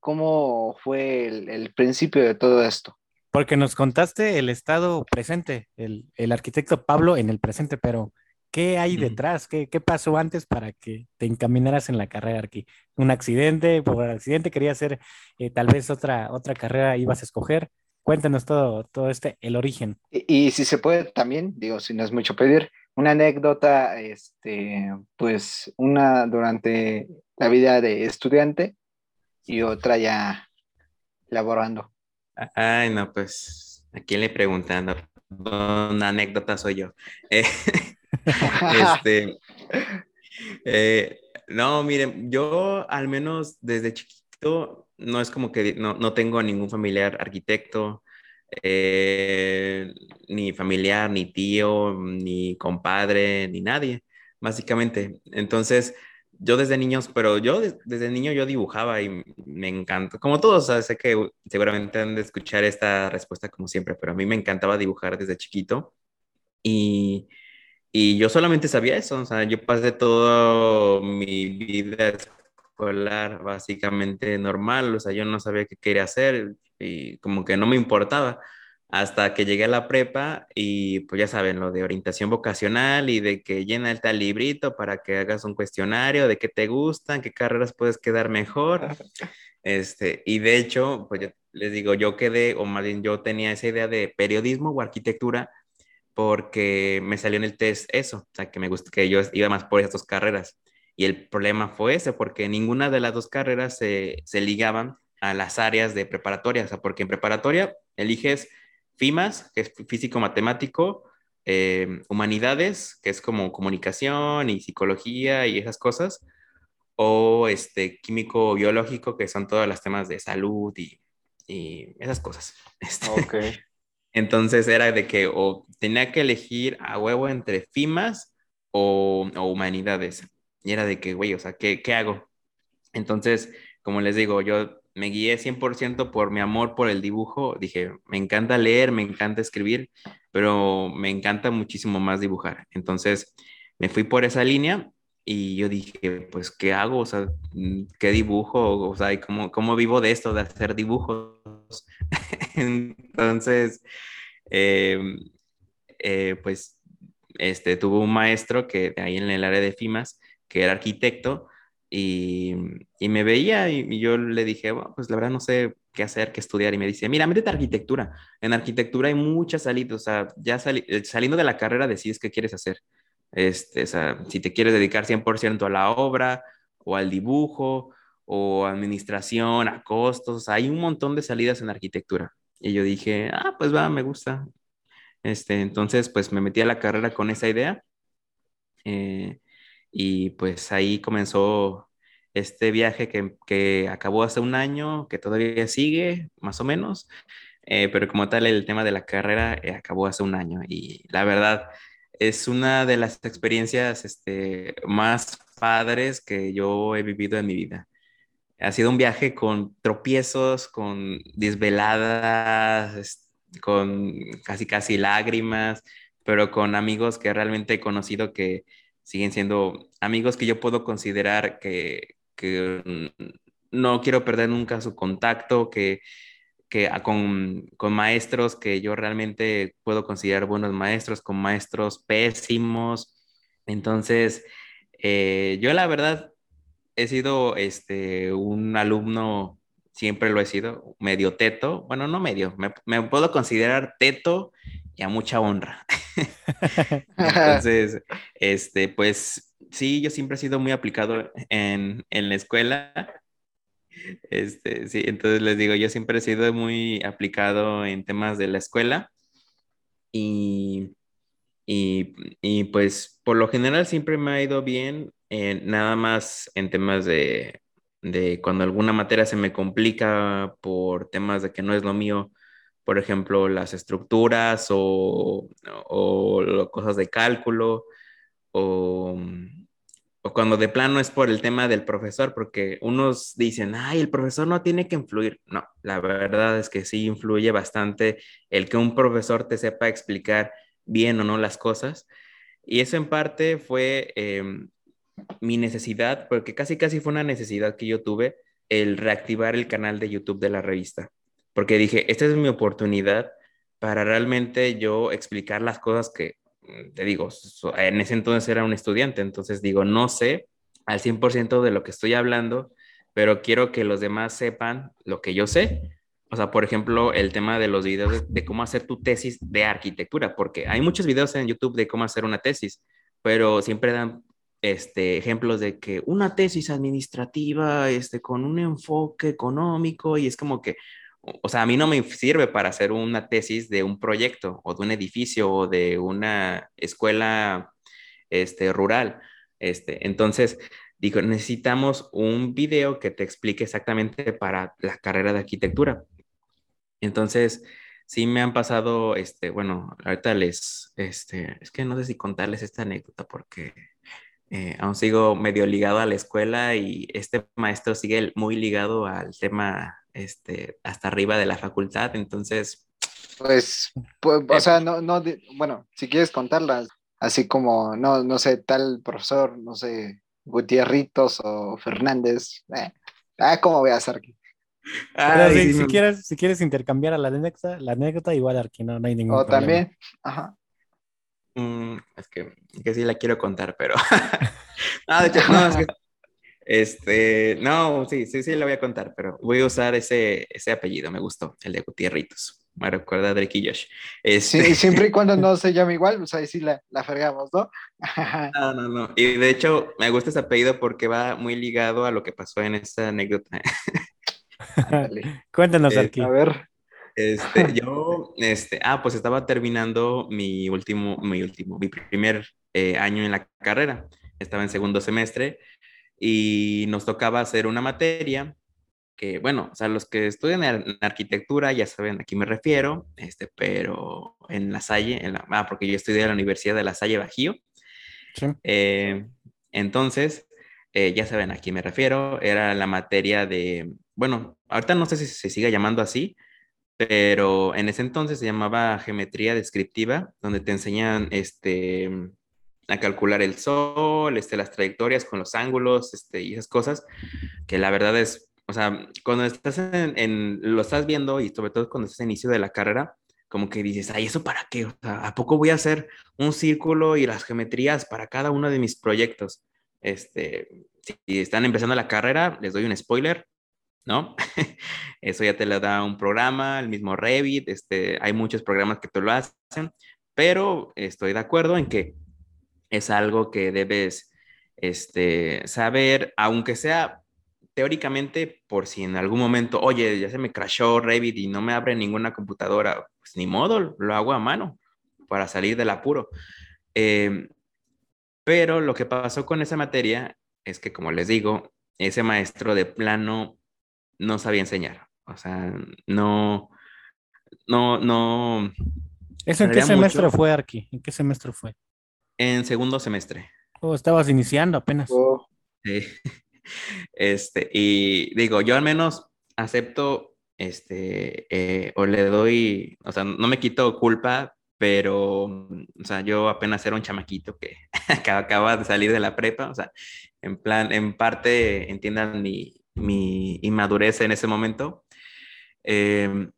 cómo fue el, principio de todo esto? Porque nos contaste el estado presente, el, el arquitecto Pablo en el presente, pero ¿Qué hay detrás? ¿Qué, ¿Qué, pasó antes para que te encaminaras en la carrera aquí? ¿Un accidente? ¿Por accidente querías hacer eh, tal vez otra, otra carrera ibas a escoger? Cuéntanos todo, todo este, el origen. Y, si se puede también, digo, si no es mucho pedir, una anécdota, este, pues una durante la vida de estudiante y otra ya laborando. Ay, no, pues, ¿a quién le preguntando? Una anécdota soy yo. Eh, este, eh, no, miren, yo al menos desde chiquito no es como que no, no tengo ningún familiar arquitecto, eh, ni familiar, ni tío, ni compadre, ni nadie, básicamente. Entonces, yo desde niños, pero yo desde niño yo dibujaba y me encantó, como todos, sé que seguramente han de escuchar esta respuesta como siempre, pero a mí me encantaba dibujar desde chiquito y y yo solamente sabía eso, o sea, yo pasé toda mi vida escolar básicamente normal, o sea, yo no sabía qué quería hacer y como que no me importaba hasta que llegué a la prepa y pues ya saben, lo de orientación vocacional y de que llena el tal librito para que hagas un cuestionario de qué te gustan, qué carreras puedes quedar mejor. Este, y de hecho, pues les digo, yo quedé, o más bien yo tenía esa idea de periodismo o arquitectura porque me salió en el test eso, o sea, que me gusta, que yo iba más por esas dos carreras. Y el problema fue ese, porque ninguna de las dos carreras se, se ligaban a las áreas de preparatoria, o sea, porque en preparatoria eliges FIMAS, que es físico-matemático, eh, humanidades, que es como comunicación y psicología y esas cosas, o este, químico-biológico, que son todos los temas de salud y, y esas cosas. Este, okay. Entonces era de que o tenía que elegir a huevo entre FIMAS o, humanidades. Y era de que, güey, o sea, ¿qué, ¿qué hago? Entonces, como les digo, yo me guié 100% por mi amor por el dibujo. Dije, me encanta leer, me encanta escribir, pero me encanta muchísimo más dibujar. Entonces, me fui por esa línea y yo dije, pues, ¿qué hago? O sea, ¿qué dibujo? O sea, ¿cómo, cómo vivo de esto, de hacer dibujos? Entonces, em, eh, pues, este, tuvo un maestro que ahí en el área de FIMAS, que era arquitecto, y, y me veía y, yo le dije, pues la verdad no sé qué hacer, qué estudiar, y me dice, mira, métete a arquitectura. En arquitectura hay muchas salidas, o sea, ya eh, saliendo de la carrera decides qué quieres hacer. Este, o si te quieres dedicar 100% a la obra o al dibujo o administración, a costos, hay un montón de salidas en arquitectura. Y yo dije, ah, pues va, me gusta. Este, entonces, pues me metí a la carrera con esa idea. Eh, y pues ahí comenzó este viaje que, que, acabó hace un año, que todavía sigue, más o menos. Eh, pero como tal, el tema de la carrera eh, acabó hace un año. Y la verdad, es una de las experiencias este, más padres que yo he vivido en mi vida. Ha sido un viaje con tropiezos, con desveladas, con casi casi lágrimas, pero con amigos que realmente he conocido que siguen siendo amigos que yo puedo considerar que, no quiero perder nunca su contacto, que, que con, con, maestros que yo realmente puedo considerar buenos maestros, con maestros pésimos. Entonces, eh, yo la verdad he sido este, un alumno, siempre lo he sido, medio teto, bueno, no medio, me, puedo considerar teto y a mucha honra. Entonces, este, pues sí, yo siempre he sido muy aplicado en, en la escuela. Este, sí, entonces les digo, yo siempre he sido muy aplicado en temas de la escuela y, y, y pues por lo general siempre me ha ido bien nada más en temas de, de, cuando alguna materia se me complica por temas de que no es lo mío, por ejemplo, las estructuras o, o cosas de cálculo o, o, cuando de plano es por el tema del profesor, porque unos dicen, ay, el profesor no tiene que influir. No, la verdad es que sí influye bastante el que un profesor te sepa explicar bien o no las cosas. Y eso en parte fue em, mi necesidad, porque casi casi fue una necesidad que yo tuve, el reactivar el canal de YouTube de la revista porque dije, esta es mi oportunidad para realmente yo explicar las cosas que, te digo, en ese entonces era un estudiante, entonces digo, no sé al 100% de lo que estoy hablando, pero quiero que los demás sepan lo que yo sé. O sea, por ejemplo, el tema de los videos de, cómo hacer tu tesis de arquitectura, porque hay muchos videos en YouTube de cómo hacer una tesis, pero siempre dan este, ejemplos de que una tesis administrativa este, con un enfoque económico y es como que, o sea, a mí no me sirve para hacer una tesis de un proyecto o de un edificio o de una escuela este, rural. Este, entonces, digo, necesitamos un video que te explique exactamente para la carrera de arquitectura. Entonces, sí me han pasado, este, bueno, ahorita les, este, es que no sé si contarles esta anécdota porque eh, aún sigo medio ligado a la escuela y este maestro sigue muy ligado al tema este, hasta arriba de la facultad, entonces... Pues, pues o sea, no, no, bueno, si quieres contarlas, así como, no, no sé, tal profesor, no sé, Gutierritos o Fernández, eh, ah, como veas, Arqui. si, quieres, si quieres intercambiar a la anécdota, la anécdota igual Arqui, no, no hay ningún o también, ajá. Mm, es que, que, sí la quiero contar, pero... no, de hecho, no, es que este, no, sí, sí, sí, la voy a contar, pero voy a usar ese, ese apellido, me gustó, el de Gutierritos. Me recuerda a Drake y Josh. Sí, este siempre y cuando no se llame igual, pues ahí sí la, la fregamos, ¿no? no, no, no. Y de hecho, me gusta ese apellido porque va muy ligado a lo que pasó en esta anécdota. Cuéntanos, aquí. A ver. Este, yo, este, ah, pues estaba terminando mi último, mi último, mi primer eh, año en la carrera. Estaba en segundo semestre y nos tocaba hacer una materia que, bueno, o sea, los que estudian en arquitectura ya saben a quién me refiero, este, pero en La Salle, en la, ah, porque yo estudié en la Universidad de La Salle Bajío. Eh, entonces, eh, ya saben a quién me refiero, era la materia de, bueno, ahorita no sé si se sigue llamando así, pero en ese entonces se llamaba geometría descriptiva, donde te enseñan este, a calcular el sol, este, las trayectorias con los ángulos este, y esas cosas, que la verdad es, o sea, cuando estás en, lo estás viendo y sobre todo cuando estás en inicio de la carrera, como que dices, ay, ¿eso para qué? ¿a poco voy a hacer un círculo y las geometrías para cada uno de mis proyectos? Este, si están empezando la carrera, les doy un spoiler, ¿no? Eso ya te lo da un programa, el mismo Revit, este, hay muchos programas que te lo hacen, pero estoy de acuerdo en que es algo que debes este, saber, aunque sea teóricamente, por si en algún momento, oye, ya se me crashó Revit y no me abre ninguna computadora, pues ni modo, lo hago a mano para salir del apuro. Em, pero lo que pasó con esa materia es que, como les digo, ese maestro de plano no sabía enseñar. O sea, no, no, no. ¿Eso en qué semestre fue, Arqui? ¿En qué semestre fue? En segundo semestre. Oh, estabas iniciando apenas. Oh. Sí. Este, y digo, yo al menos acepto, este, eh, o le doy, o sea, no me quito culpa, pero, o sea, yo apenas era un chamaquito que acaba de salir de la prepa, o sea, en plan, en parte entiendan mi, mi inmadurez en ese momento. Eh,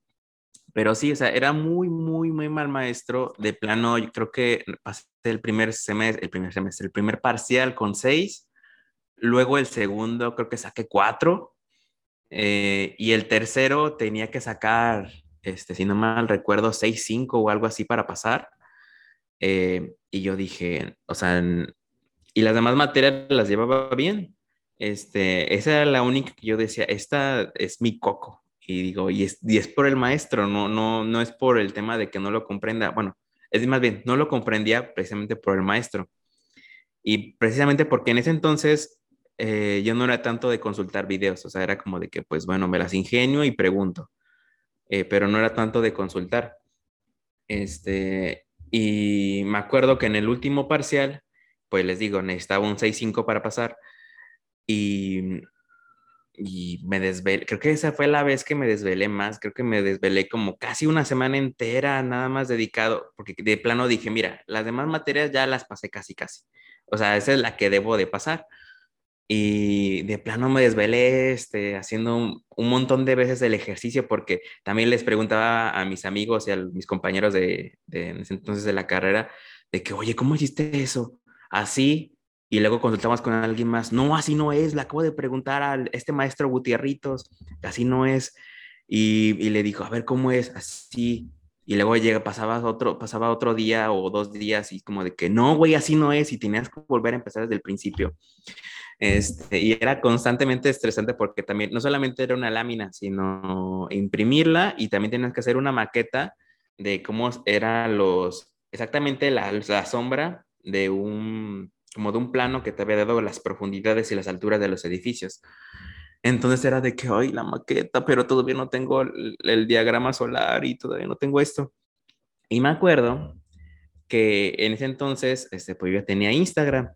pero sí, o sea, era muy, muy, muy mal maestro. De plano, yo creo que pasé el primer semestre, el primer semestre, el primer parcial con seis, luego el segundo creo que saqué cuatro, eh, y el tercero tenía que sacar, este, si no mal recuerdo, seis, cinco o algo así para pasar. Eh, y yo dije, o sea, y las demás materias las llevaba bien. Este, esa era la única que yo decía, esta es mi coco, y digo, y es, y es por el maestro, no, no, no es por el tema de que no lo comprenda. Bueno, es más bien, no lo comprendía precisamente por el maestro. Y precisamente porque en ese entonces eh, yo no era tanto de consultar videos, o sea, era como de que, pues bueno, me las ingenio y pregunto. eh, pero no era tanto de consultar. Este, y me acuerdo que en el último parcial, pues les digo, necesitaba un 6.5 para pasar y, y me desvelé, creo que esa fue la vez que me desvelé más, creo que me desvelé como casi una semana entera nada más dedicado, porque de plano dije, mira, las demás materias ya las pasé casi casi, o sea, esa es la que debo de pasar. Y de plano me desvelé este, haciendo un, un, montón de veces el ejercicio porque también les preguntaba a mis amigos y a mis compañeros de, de entonces de la carrera de que, oye, ¿cómo hiciste eso? Así. Y luego consultamos con alguien más, no, así no es, le acabo de preguntar a este maestro Gutierritos, así no es. Y, y le dijo, a ver, ¿cómo es? Así. Y luego llega, pasaba otro, pasaba otro día o dos días y como de que, no, güey, así no es, y tenías que volver a empezar desde el principio. Este, y era constantemente estresante porque también no solamente era una lámina, sino imprimirla y también tenías que hacer una maqueta de cómo era los, exactamente la, la sombra de un, como de un plano que te había dado las profundidades y las alturas de los edificios. Entonces era de que, hoy la maqueta, pero todavía no tengo el, diagrama solar y todavía no tengo esto. Y me acuerdo que en ese entonces, este, pues yo tenía Instagram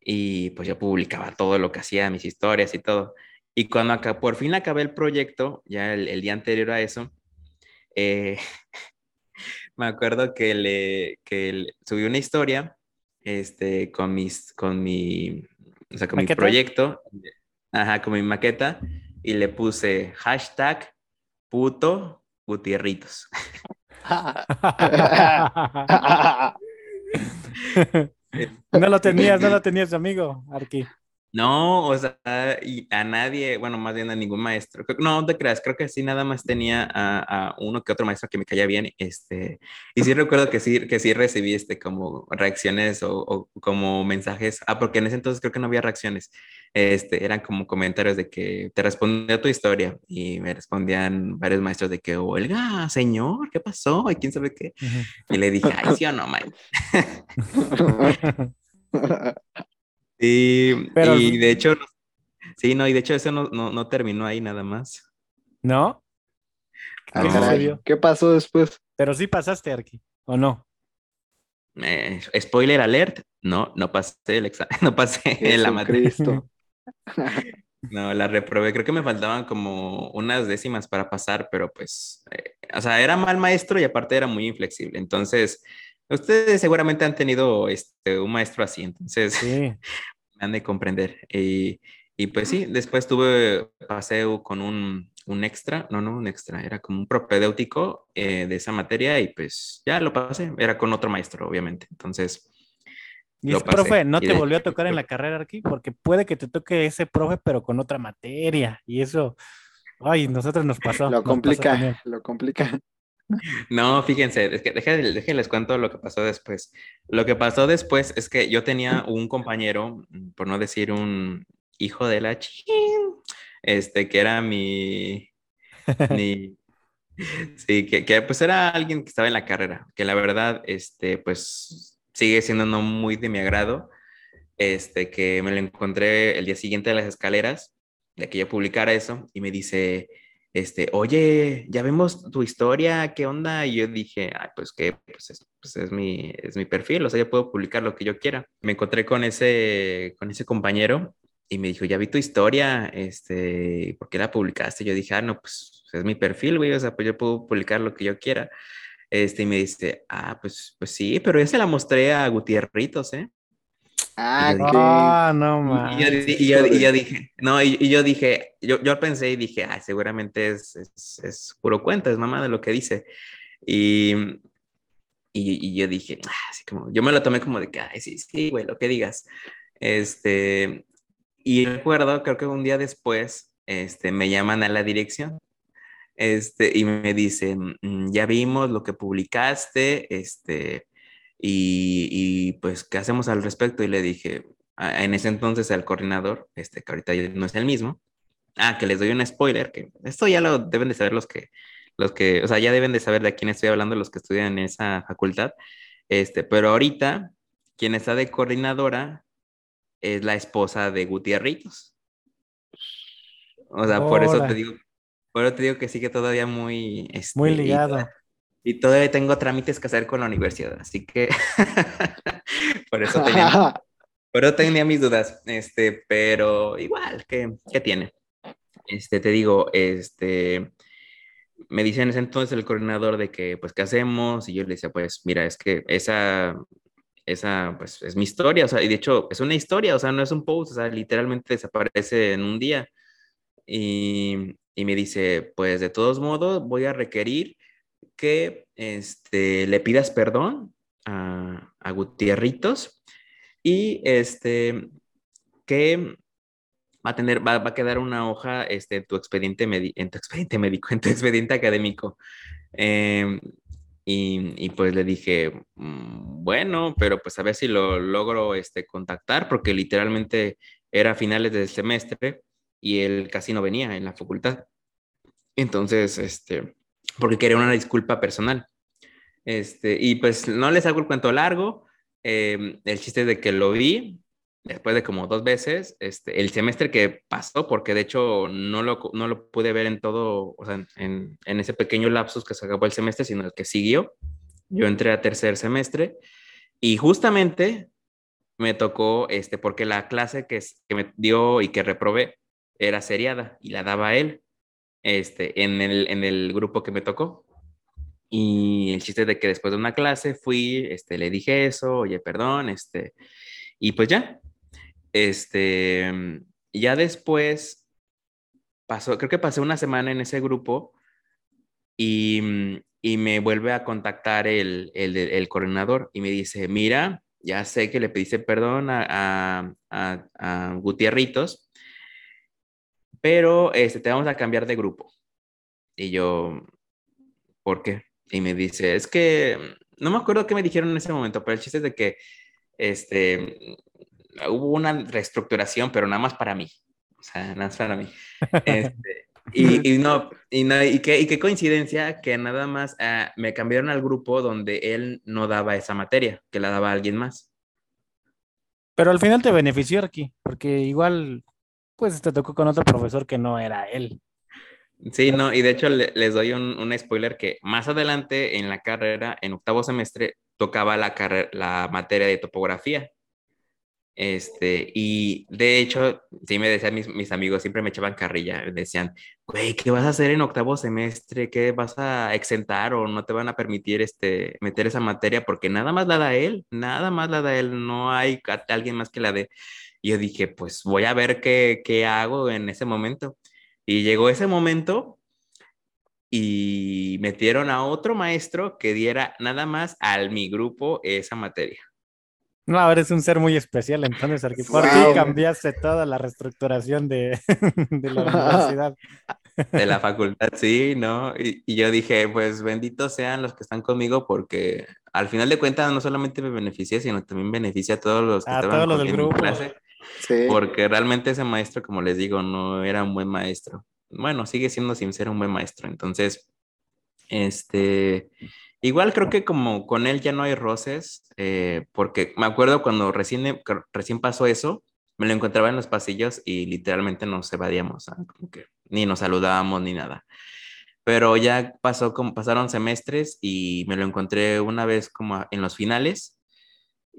y pues yo publicaba todo lo que hacía, mis historias y todo. Y cuando acá, por fin acabé el proyecto, ya el, el día anterior a eso, eh, me acuerdo que le, que le subí una historia este, con, mis, con mi, o sea, con mi proyecto, ajá, con mi maqueta, y le puse hashtag puto Gutierritos. no lo tenías, no lo tenías, amigo, Arqui. No, o sea, y a nadie, bueno, más bien a ningún maestro. No, te creas, creo que sí, nada más tenía a, a, uno que otro maestro que me caía bien. Este, y sí recuerdo que sí, que sí recibí este, como reacciones o, o, como mensajes. Ah, porque en ese entonces creo que no había reacciones. Este, eran como comentarios de que te respondía tu historia y me respondían varios maestros de que, Olga, señor, ¿qué pasó? ¿Y quién sabe qué? Uh -huh. Y le dije, ay, sí o no, man. Y, Pero, y de hecho, sí, no, y de hecho eso no, no, no terminó ahí nada más. ¿No? Ah, ¿Qué, caray, ¿Qué pasó después? Pero sí pasaste, Arqui, ¿o no? Eh, spoiler alert, no, no pasé el examen, no pasé la materia. no, la reprobé, creo que me faltaban como unas décimas para pasar, pero pues, eh, o sea, era mal maestro y aparte era muy inflexible, entonces Ustedes seguramente han tenido este, un maestro así, entonces sí. me han de comprender. Y, y, pues sí, después tuve paseo con un, un, extra, no, no un extra, era como un propedéutico eh, de esa materia y pues ya lo pasé, era con otro maestro, obviamente. Entonces... ¿Y ese profe no te volvió a tocar en la carrera aquí? Porque puede que te toque ese profe, pero con otra materia. Y eso, ay, nosotros nos pasó. Lo complica, pasó lo complica. No, fíjense, es que déjenles, déjenles cuento lo que pasó después. Lo que pasó después es que yo tenía un compañero, por no decir un hijo de la chin, este, que era mi, mi sí, que, que, pues era alguien que estaba en la carrera, que la verdad, este, pues sigue siendo no muy de mi agrado, este, que me lo encontré el día siguiente de las escaleras, de que yo publicara eso, y me dice, este, oye, ya vemos tu historia, ¿qué onda? Y yo dije, Ay, pues que pues es, pues es, mi, es mi perfil, o sea, yo puedo publicar lo que yo quiera. Me encontré con ese, con ese compañero y me dijo, ya vi tu historia, este, ¿por qué la publicaste? Yo dije, ah, no, pues es mi perfil, güey, o sea, pues yo puedo publicar lo que yo quiera. Este, y me dice, ah, pues, pues sí, pero ya se la mostré a Gutierritos, ¿eh? Ah, y oh, no. Y, y, yo, y yo, dije, no, y, yo dije, yo, yo pensé y dije, ah, seguramente es, es, es, puro cuento, es mamá de lo que dice. Y, y, yo dije, ah, así como, yo me lo tomé como de que, ay, sí, sí, güey, lo que digas. Este, y recuerdo, creo que un día después, este, me llaman a la dirección. Este, y me dicen, mm, ya vimos lo que publicaste, este, y, y, pues, ¿qué hacemos al respecto? Y le dije, a, en ese entonces al coordinador, este, que ahorita no es el mismo, ah, que les doy un spoiler, que esto ya lo deben de saber los que, los que, o sea, ya deben de saber de quién estoy hablando, los que estudian en esa facultad, este, pero ahorita, quien está de coordinadora es la esposa de Gutierritos. O sea, por eso te digo, pero te digo que sigue todavía muy... Este, muy ligado. Y, todavía tengo trámites que hacer con la universidad, así que por eso tenía, por tenía mis dudas, este, pero igual, ¿qué, ¿qué tiene? Este, te digo, este, me dice en ese entonces el coordinador de que, pues, ¿qué hacemos? Y yo le decía, pues, mira, es que esa, esa, pues, es mi historia, o sea, y de hecho, es una historia, o sea, no es un post, o sea, literalmente desaparece en un día. Y, y me dice, pues, de todos modos, voy a requerir que, este, le pidas perdón a, a Gutierritos y, este, que va a tener, va, a quedar una hoja este, en tu expediente, en tu expediente médico, en tu expediente académico. Em, y, y, pues le dije, mm, bueno, pero pues a ver si lo logro este, contactar, porque literalmente era a finales del semestre y él casi no venía en la facultad. Entonces, este, porque quería una disculpa personal. Este, y pues no les hago el cuento largo. Em, el chiste de que lo vi, después de como dos veces, este, el semestre que pasó, porque de hecho no lo, no lo pude ver en todo, o sea, en, en, ese pequeño lapsus que se acabó el semestre, sino el que siguió. Yo entré a tercer semestre y justamente me tocó, este, porque la clase que, que me dio y que reprobé era seriada y la daba él, este, en el, en el grupo que me tocó. Y el chiste de que después de una clase fui, este, le dije eso, oye, perdón, este, y pues ya, este, ya después pasó, creo que pasé una semana en ese grupo y, y me vuelve a contactar el, el, el, coordinador y me dice, mira, ya sé que le pediste perdón a, a, a, Gutierritos, pero este, te vamos a cambiar de grupo. Y yo, ¿por qué? Y me dice, es que no me acuerdo qué me dijeron en ese momento, pero el chiste es de que este, hubo una reestructuración, pero nada más para mí. O sea, nada más para mí. Este, y, y, no, y, no y, qué, y, qué, coincidencia que nada más uh, me cambiaron al grupo donde él no daba esa materia, que la daba alguien más. Pero al final te benefició aquí, porque igual, pues te tocó con otro profesor que no era él. Sí, no, y de hecho le, les doy un, un, spoiler que más adelante en la carrera, en octavo semestre, tocaba la, la materia de topografía. Este, y de hecho, sí me decían mis, mis, amigos, siempre me echaban carrilla, me decían, güey, ¿qué vas a hacer en octavo semestre? ¿Qué vas a exentar o no te van a permitir este, meter esa materia? Porque nada más la da él, nada más la da él, no hay alguien más que la dé. Y yo dije, pues voy a ver qué, qué hago en ese momento. Y llegó ese momento y metieron a otro maestro que diera nada más al mi grupo esa materia. No, ahora es un ser muy especial, entonces, ¿por qué cambiaste toda la reestructuración de, de la universidad? De la facultad, sí, ¿no? Y, y, yo dije, pues benditos sean los que están conmigo porque al final de cuentas no solamente me beneficia, sino también beneficia a todos los que a estaban todos los del grupo. clase. Porque realmente ese maestro, como les digo, no era un buen maestro. Bueno, sigue siendo sin ser un buen maestro. Entonces, este, Igual creo que como con él ya no hay roces, eh, porque me acuerdo cuando recién, recién pasó eso, me lo encontraba en los pasillos y literalmente nos evadíamos, como que ni nos saludábamos ni nada. Pero ya pasó, como pasaron semestres y me lo encontré una vez como en los finales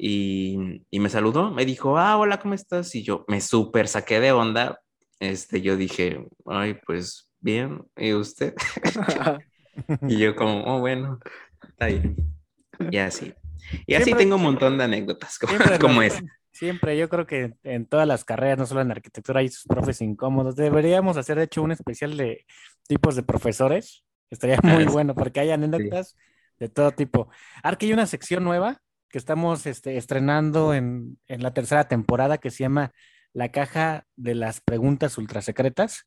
y, y me saludó, me dijo, ah, hola, ¿cómo estás? Y yo me súper saqué de onda, este, yo dije, ay, pues bien, ¿y usted? y yo como, oh, bueno, Está bien. Y así. Y así tengo un montón de anécdotas como, siempre, como es. Siempre, yo creo que en todas las carreras, no solo en arquitectura, hay sus profes incómodos. Deberíamos hacer, de hecho, un especial de tipos de profesores. Estaría muy bueno porque hay anécdotas sí. de todo tipo. Ahora que hay una sección nueva que estamos este, estrenando en, en la tercera temporada que se llama La caja de las preguntas ultrasecretas.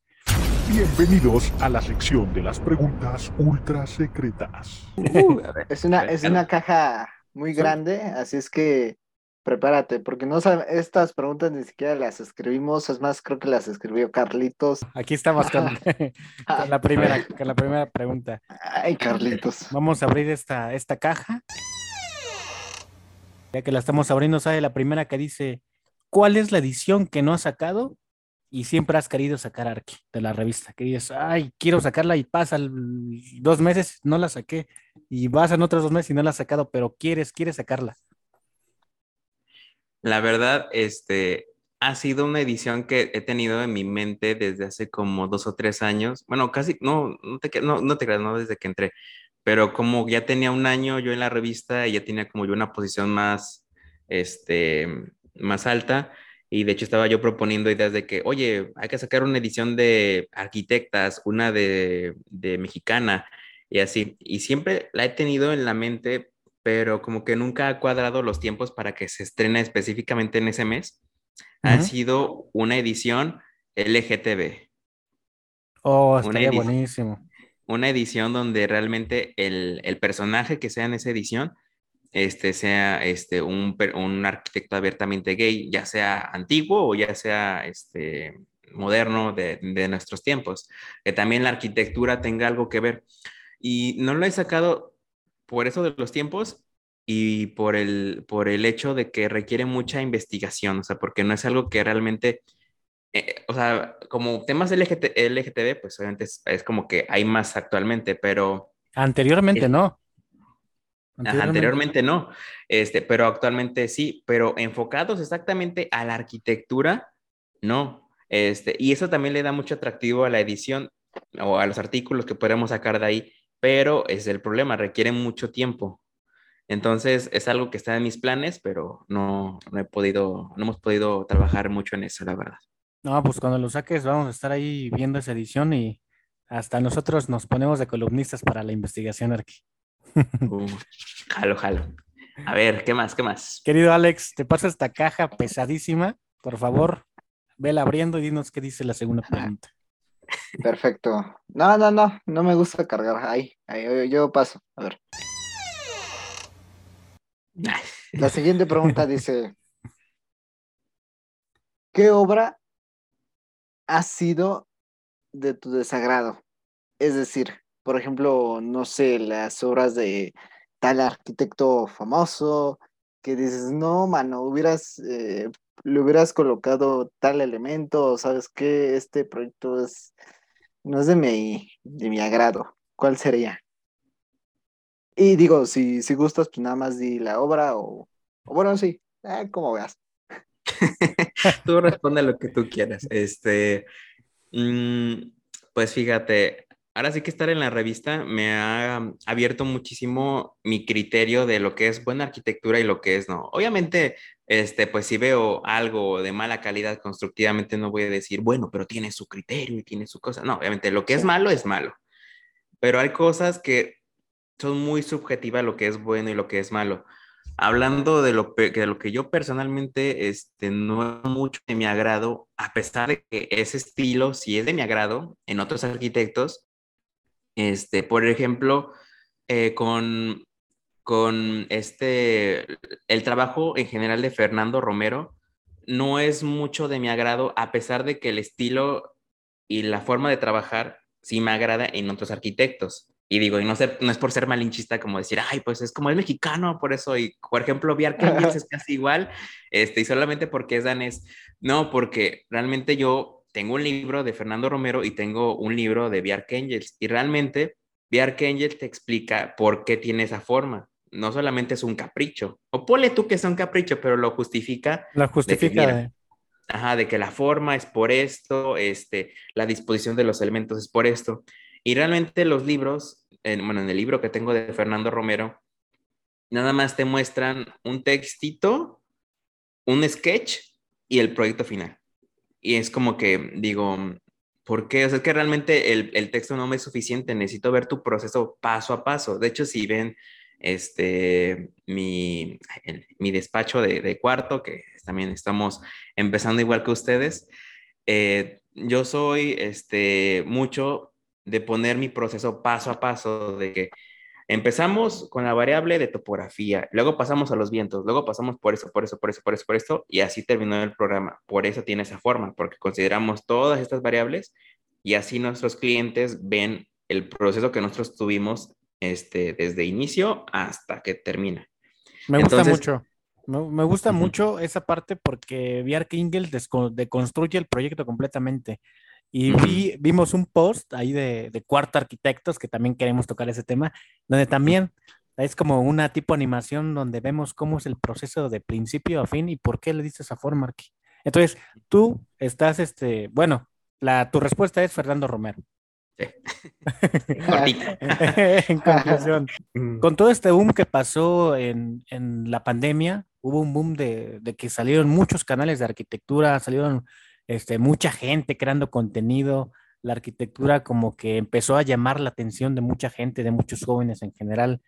Bienvenidos a la sección de las preguntas ultra secretas. Uh, es, una, es una caja muy grande, así es que prepárate, porque no estas preguntas ni siquiera las escribimos, es más, creo que las escribió Carlitos. Aquí estamos con, con la, primera, con la primera pregunta. Ay, Carlitos. Vamos a abrir esta, esta caja. Ya que la estamos abriendo, sale la primera que dice, ¿cuál es la edición que no ha sacado y siempre has querido sacar Arqui de la revista, que dices, ay, quiero sacarla y pasa dos meses, no la saqué, y pasan otros dos meses y no la has sacado, pero quieres, quieres sacarla. La verdad, este, ha sido una edición que he tenido en mi mente desde hace como dos o tres años. Bueno, casi, no, no te, no, no te creas, no desde que entré, pero como ya tenía un año yo en la revista y ya tenía como yo una posición más, este, más alta. Y de hecho estaba yo proponiendo ideas de que, oye, hay que sacar una edición de arquitectas, una de, de mexicana y así. Y siempre la he tenido en la mente, pero como que nunca ha cuadrado los tiempos para que se estrene específicamente en ese mes. Ha sido una edición LGTB. Oh, estaría buenísimo una edición donde realmente el, personaje que sea en esa edición este, sea este, un, un, arquitecto abiertamente gay, ya sea antiguo o ya sea este, moderno de, nuestros tiempos, que también la arquitectura tenga algo que ver. Y no lo he sacado por eso de los tiempos y por el, por el hecho de que requiere mucha investigación, o sea, porque no es algo que realmente eh, o sea, como temas LGT, LGTB, pues obviamente es, como que hay más actualmente, pero... Anteriormente no. Anteriormente. no, este, pero actualmente sí, pero enfocados exactamente a la arquitectura, no. Este, y eso también le da mucho atractivo a la edición o a los artículos que podemos sacar de ahí, pero es el problema, requiere mucho tiempo. Entonces es algo que está en mis planes, pero no, no he podido, no hemos podido trabajar mucho en eso, la verdad. No, pues cuando lo saques vamos a estar ahí viendo esa edición y hasta nosotros nos ponemos de columnistas para la investigación, Arqui. Uh, jalo, jalo. A ver, ¿qué más? ¿Qué más? Querido Alex, te paso esta caja pesadísima. Por favor, vela abriendo y dinos qué dice la segunda pregunta. Perfecto. No, no, no, no me gusta cargar. Ahí, ahí yo paso. A ver. La siguiente pregunta dice: ¿Qué obra ha sido de tu desagrado? Es decir, por ejemplo, no sé, las obras de tal arquitecto famoso, que dices, no, mano, hubieras, eh, le hubieras colocado tal elemento, ¿sabes qué? Este proyecto es, no es de mi, de mi agrado. ¿Cuál sería? Y digo, si, si gustas, pues nada más di la obra o, bueno, sí, eh, como veas. tú responde lo que tú quieras. Este, mm, pues fíjate, ahora sí que estar en la revista me ha abierto muchísimo mi criterio de lo que es buena arquitectura y lo que es no. Obviamente, este, pues si veo algo de mala calidad constructivamente, no voy a decir, bueno, pero tiene su criterio y tiene su cosa. No, obviamente lo que es malo es malo. Pero hay cosas que son muy subjetivas lo que es bueno y lo que es malo hablando de lo, de lo que yo personalmente este, no es mucho de mi agrado, a pesar de que ese estilo sí es de mi agrado en otros arquitectos, este, por ejemplo, eh, con, con este, el trabajo en general de Fernando Romero no es mucho de mi agrado, a pesar de que el estilo y la forma de trabajar sí me agrada en otros arquitectos. Y digo, y no, ser, no es por ser malinchista como decir, ay, pues es como el mexicano, por eso, y por ejemplo, Biarca es casi igual, este, y solamente porque es danés. No, porque realmente yo tengo un libro de Fernando Romero y tengo un libro de Bjarke Angels, y realmente Bjarke Angels te explica por qué tiene esa forma. No solamente es un capricho, o ponle tú que es un capricho, pero lo justifica. Lo justifica. ajá, de que la forma es por esto, este, la disposición de los elementos es por esto. Y realmente los libros en, bueno, en el libro que tengo de Fernando Romero, nada más te muestran un textito, un sketch y el proyecto final. Y es como que digo, ¿por qué? O sea, es que realmente el, el texto no me es suficiente, necesito ver tu proceso paso a paso. De hecho, si ven este, mi, mi despacho de, de, cuarto, que también estamos empezando igual que ustedes, eh, yo soy este, mucho de poner mi proceso paso a paso, de que empezamos con la variable de topografía, luego pasamos a los vientos, luego pasamos por eso, por eso, por eso, por eso, por esto, y así terminó el programa. Por eso tiene esa forma, porque consideramos todas estas variables y así nuestros clientes ven el proceso que nosotros tuvimos este, desde inicio hasta que termina. Me gusta mucho. Me, gusta mucho esa parte porque VR Kingel deconstruye el proyecto completamente. Y vi, vimos un post ahí de, de, Cuarto Arquitectos, que también queremos tocar ese tema, donde también es como una tipo animación donde vemos cómo es el proceso de principio a fin y por qué le diste esa forma, aquí. Entonces, tú estás, este, bueno, la, tu respuesta es Fernando Romero. Sí. en conclusión, con todo este boom que pasó en, en la pandemia, hubo un boom de, de, que salieron muchos canales de arquitectura, salieron este, mucha gente creando contenido, la arquitectura como que empezó a llamar la atención de mucha gente, de muchos jóvenes en general.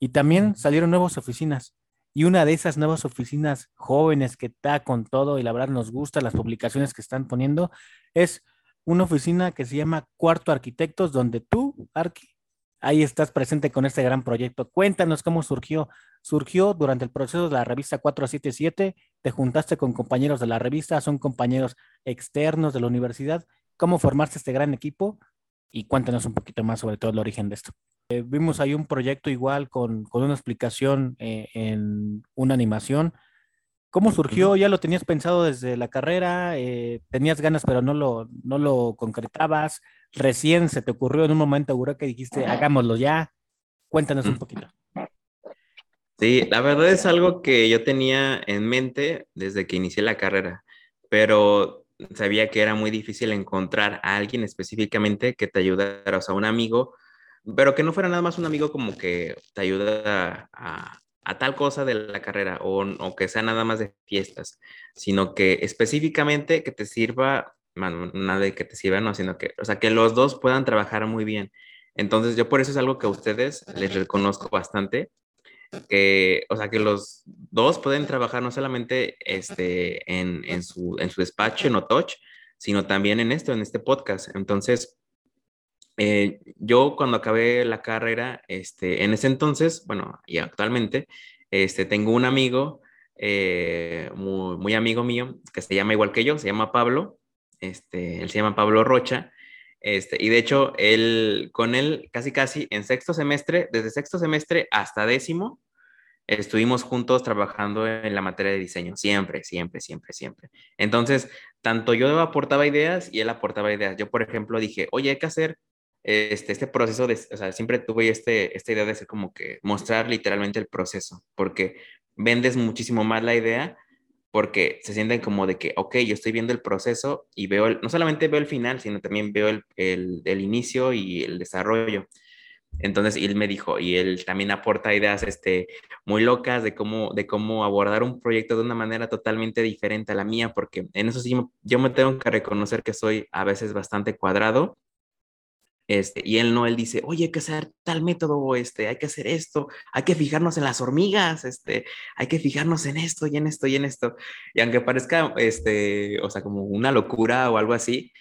Y también salieron nuevas oficinas. Y una de esas nuevas oficinas jóvenes que está con todo y la verdad nos gusta las publicaciones que están poniendo es una oficina que se llama Cuarto Arquitectos, donde tú, Arqui, ahí estás presente con este gran proyecto. Cuéntanos cómo surgió. Surgió durante el proceso de la revista 477, te juntaste con compañeros de la revista, son compañeros externos de la universidad. ¿Cómo formaste este gran equipo? Y cuéntanos un poquito más sobre todo el origen de esto. Eh, vimos ahí un proyecto igual con, con una explicación eh, en una animación ¿Cómo surgió? ¿Ya lo tenías pensado desde la carrera? Eh, ¿Tenías ganas pero no lo, no lo concretabas? ¿Recién se te ocurrió en un momento, Aurora, que dijiste, hagámoslo ya? Cuéntanos un poquito. Sí, la verdad es algo que yo tenía en mente desde que inicié la carrera, pero sabía que era muy difícil encontrar a alguien específicamente que te ayudara, o sea, un amigo, pero que no fuera nada más un amigo como que te ayuda a, a tal cosa de la carrera o, que sea nada más de fiestas, sino que específicamente que te sirva, nada de que te sirva, no, sino que, o sea, que los dos puedan trabajar muy bien. Entonces, yo por eso es algo que a ustedes les reconozco bastante, que, o sea, que los dos pueden trabajar no solamente este, en, en, su, en su despacho, en Otoch, sino también en esto, en este podcast. Entonces, eh, yo cuando acabé la carrera, este, en ese entonces, bueno, y actualmente, este, tengo un amigo, eh, muy, muy, amigo mío, que se llama igual que yo, se llama Pablo, este, él se llama Pablo Rocha, este, y de hecho, él, con él, casi casi en sexto semestre, desde sexto semestre hasta décimo, estuvimos juntos trabajando en la materia de diseño, siempre, siempre, siempre, siempre. Entonces, tanto yo aportaba ideas y él aportaba ideas. Yo, por ejemplo, dije, oye, hay que hacer este, este proceso de, o sea, siempre tuve este, esta idea de ser como que mostrar literalmente el proceso, porque vendes muchísimo más la idea, porque se sienten como de que, ok, yo estoy viendo el proceso y veo, no solamente veo el final, sino también veo el, el, el inicio y el desarrollo. Entonces, él me dijo, y él también aporta ideas este, muy locas de cómo, de cómo abordar un proyecto de una manera totalmente diferente a la mía, porque en eso sí yo me tengo que reconocer que soy a veces bastante cuadrado este, y él no, él dice, oye, hay que hacer tal método, este, hay que hacer esto, hay que fijarnos en las hormigas, este, hay que fijarnos en esto y en esto y en esto. Y aunque parezca, este, o sea, como una locura o algo así,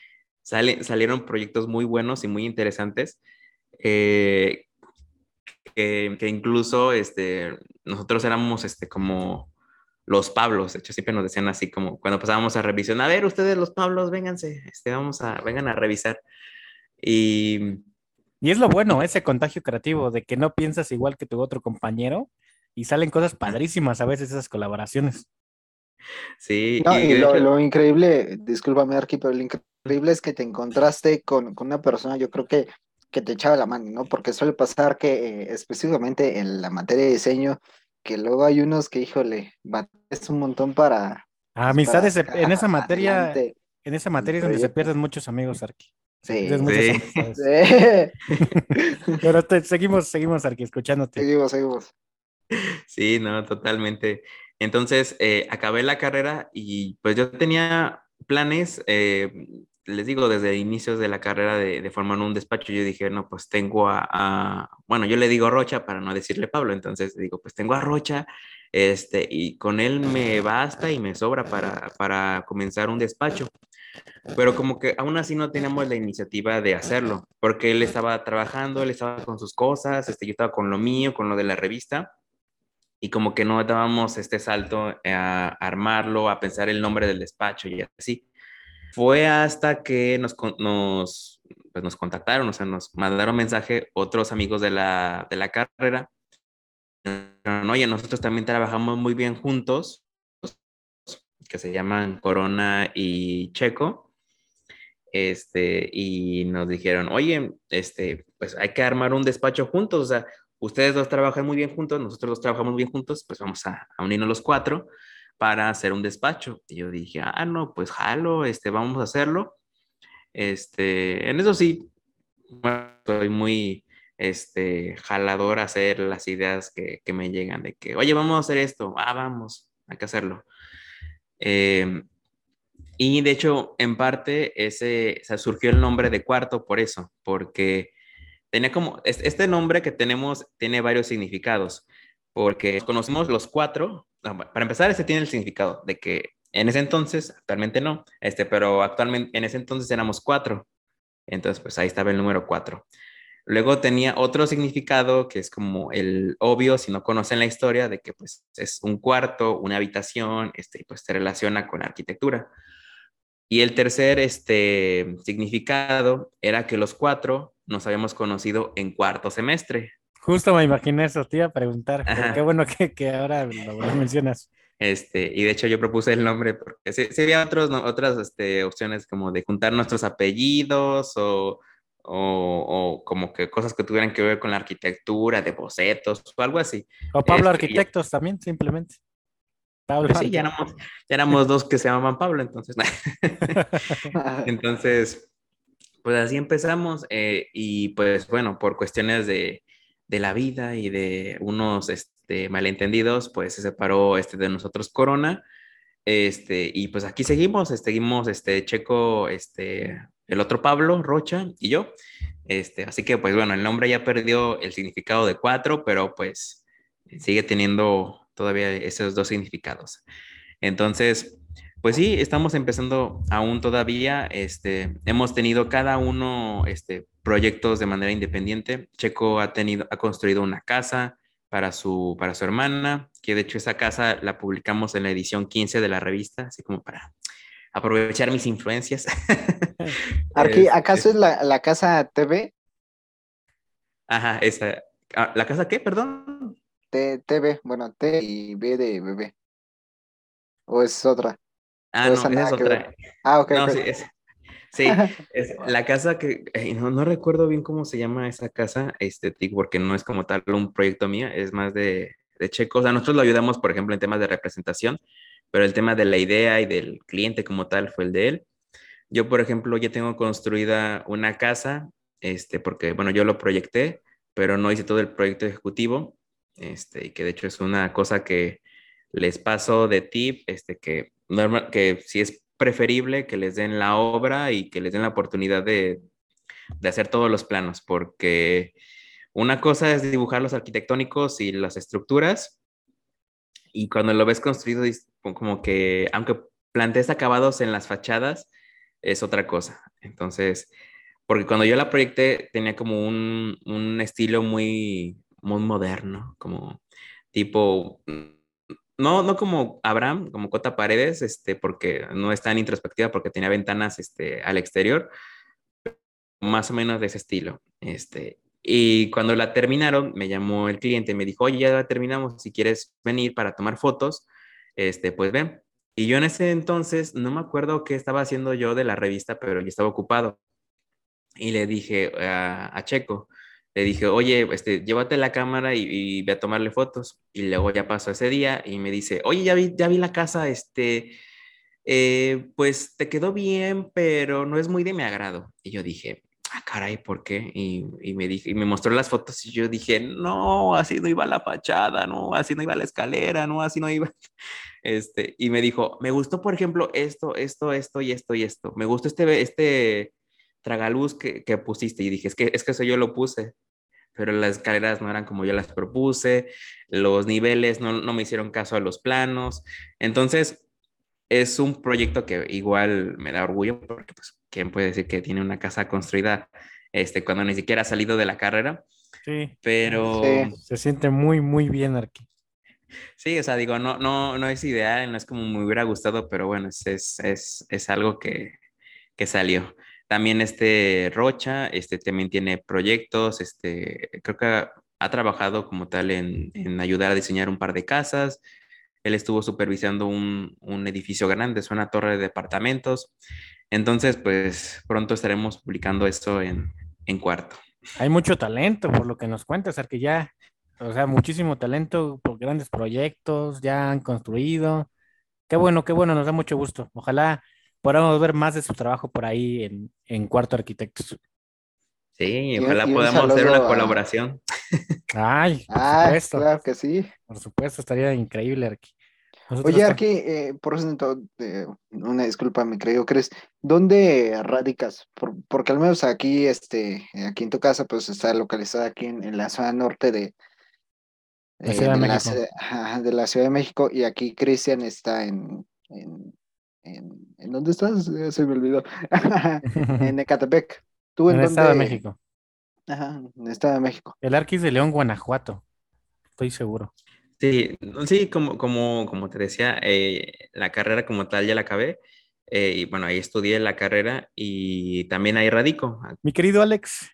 sale, salieron proyectos muy buenos y muy interesantes, eh, que, que, incluso, este, nosotros éramos, este, como los Pablos, de hecho, siempre nos decían así, como cuando pasábamos a revisión, a ver, ustedes los Pablos, vénganse, este, vamos a, vengan a revisar. Y, y es lo bueno, ese contagio creativo, de que no piensas igual que tu otro compañero y salen cosas padrísimas a veces esas colaboraciones. Sí. y, lo, increíble, discúlpame Arqui, pero lo increíble es que te encontraste con, con, una persona, yo creo que, que te echaba la mano, ¿no? Porque suele pasar que eh, específicamente en la materia de diseño, que luego hay unos que, híjole, es un montón para... Pues, amistades, en esa materia, en esa materia es donde se pierden muchos amigos, Arqui. Sí. Pero seguimos, seguimos aquí escuchándote. Seguimos, seguimos. Sí, no, totalmente. Entonces, eh, acabé la carrera y pues yo tenía planes, eh, les digo, desde inicios de la carrera de, formar un despacho, yo dije, no, pues tengo a, bueno, yo le digo Rocha para no decirle Pablo, entonces digo, pues tengo a Rocha, este, y con él me basta y me sobra para, para comenzar un despacho pero como que aún así no teníamos la iniciativa de hacerlo, porque él estaba trabajando, él estaba con sus cosas, este, yo estaba con lo mío, con lo de la revista, y como que no dábamos este salto a armarlo, a pensar el nombre del despacho y así. Fue hasta que nos, nos, pues nos contactaron, o sea, nos mandaron mensaje otros amigos de la, de la carrera oye, nosotros también trabajamos muy bien juntos, que se llaman Corona y Checo, este, y nos dijeron, oye, este, pues hay que armar un despacho juntos, o sea, ustedes dos trabajan muy bien juntos, nosotros dos trabajamos muy bien juntos, pues vamos a, unirnos los cuatro para hacer un despacho. Y yo dije, ah, no, pues jalo, este, vamos a hacerlo. Este, en eso sí, soy muy, este, jalador a hacer las ideas que, que, me llegan de que, oye, vamos a hacer esto, ah, vamos, hay que hacerlo. Eh, y de hecho, en parte, ese, o sea, surgió el nombre de cuarto por eso, porque tenía como, este nombre que tenemos tiene varios significados, porque conocemos los cuatro, para empezar, ese tiene el significado de que en ese entonces, actualmente no, este, pero actualmente en ese entonces éramos cuatro, entonces pues ahí estaba el número cuatro. Luego tenía otro significado que es como el obvio, si no conocen la historia, de que pues es un cuarto, una habitación, este, pues se relaciona con arquitectura. Y el tercer este, significado era que los cuatro nos habíamos conocido en cuarto semestre. Justo me imaginé eso, te iba a preguntar. Qué bueno que, que ahora lo, mencionas. Este, y de hecho yo propuse el nombre porque sí, había otros, otras este, opciones como de juntar nuestros apellidos o o, como que cosas que tuvieran que ver con la arquitectura, de bocetos o algo así. O Pablo este, Arquitectos también, simplemente. Pablo. Pues sí, ya éramos, dos que se llamaban Pablo, entonces. entonces, pues así empezamos eh, y pues bueno, por cuestiones de, de, la vida y de unos este, malentendidos, pues se separó este, de nosotros Corona. Este, y pues aquí seguimos, seguimos este, Checo, este, el otro Pablo Rocha y yo. Este, así que pues bueno, el nombre ya perdió el significado de cuatro, pero pues sigue teniendo todavía esos dos significados. Entonces, pues sí, estamos empezando aún todavía, este, hemos tenido cada uno este, proyectos de manera independiente. Checo ha, tenido, ha construido una casa para su, para su hermana, que de hecho esa casa la publicamos en la edición 15 de la revista, así como para aprovechar mis influencias. Aquí, ¿Acaso es la, la, casa TV? Ajá, esa. Ah, ¿La casa qué, perdón? T, TV, bueno, T y B de bebé. ¿O es otra? Ah, no, esa es otra. Ah, ok. No, sí, es, sí es la casa que, no, no, recuerdo bien cómo se llama esa casa, este, porque no es como tal un proyecto mío, es más de, de Checo. O sea, nosotros lo ayudamos, por ejemplo, en temas de representación, pero el tema de la idea y del cliente como tal fue el de él. Yo, por ejemplo, ya tengo construida una casa, este, porque, bueno, yo lo proyecté, pero no hice todo el proyecto ejecutivo, este, y que de hecho es una cosa que les paso de tip, este, que, normal, que si es preferible que les den la obra y que les den la oportunidad de, de hacer todos los planos, porque una cosa es dibujar los arquitectónicos y las estructuras, y cuando lo ves construido, como que, aunque plantees acabados en las fachadas, es otra cosa. Entonces, porque cuando yo la proyecté tenía como un, un estilo muy, muy moderno, como tipo, no, no como Abraham, como Cota Paredes, este, porque no es tan introspectiva, porque tenía ventanas este, al exterior, más o menos de ese estilo. Este, y cuando la terminaron, me llamó el cliente, me dijo, oye, ya la terminamos, si quieres venir para tomar fotos, este, pues ven. Y yo en ese entonces, no me acuerdo qué estaba haciendo yo de la revista, pero yo estaba ocupado. Y le dije a, Checo, le dije, oye, este, llévate la cámara y, ve a tomarle fotos. Y luego ya pasó ese día y me dice, oye, ya vi, ya vi la casa, este, eh, pues te quedó bien, pero no es muy de mi agrado. Y yo dije, ah, caray, ¿por qué? Y, me dije, y me mostró las fotos y yo dije, no, así no iba la fachada, no, así no iba la escalera, no, así no iba. Este, y me dijo, me gustó, por ejemplo, esto, esto, esto y esto y esto. Me gustó este, este tragaluz que, que pusiste. Y dije, es que, es que eso yo lo puse pero las escaleras no eran como yo las propuse, los niveles no, no, me hicieron caso a los planos. Entonces, es un proyecto que igual me da orgullo porque pues ¿quién puede decir que tiene una casa construida este, cuando ni siquiera ha salido de la carrera? Sí. Pero... Se siente muy, muy bien aquí. Sí, o sea, digo, no, no, no es ideal, no es como me hubiera gustado, pero bueno, es, es, es, es algo que, que, salió. También este Rocha, este también tiene proyectos, este, creo que ha trabajado como tal en, en, ayudar a diseñar un par de casas. Él estuvo supervisando un, un edificio grande, es una torre de departamentos. Entonces, pues pronto estaremos publicando esto en, en cuarto. Hay mucho talento, por lo que nos cuentas, que ya, o sea, muchísimo talento por grandes proyectos, ya han construido. Qué bueno, qué bueno, nos da mucho gusto. Ojalá podamos ver más de su trabajo por ahí en, en Cuarto Arquitectos. Sí, ojalá podamos hacer una colaboración. Ay, por ah, supuesto. claro que sí. Por supuesto, estaría increíble, Arqui. Oye, Arqui, eh, por eso, eh, una disculpa, mi querido Cres, ¿dónde radicas? Por, porque al menos aquí, este, aquí en tu casa, pues está localizada aquí en, la zona norte de, la Ciudad de, México. La, de la Ciudad de México y aquí Cristian está en, en, en, ¿en dónde estás? Se me olvidó. en Ecatepec. ¿Tú en, el Estado de México. Ajá, en el Estado de México. El Arquis de León, Guanajuato. Estoy seguro. Sí, sí, como, como, como te decía, eh, la carrera como tal ya la acabé. Eh, y bueno, ahí estudié la carrera y también ahí radico. Mi querido Alex,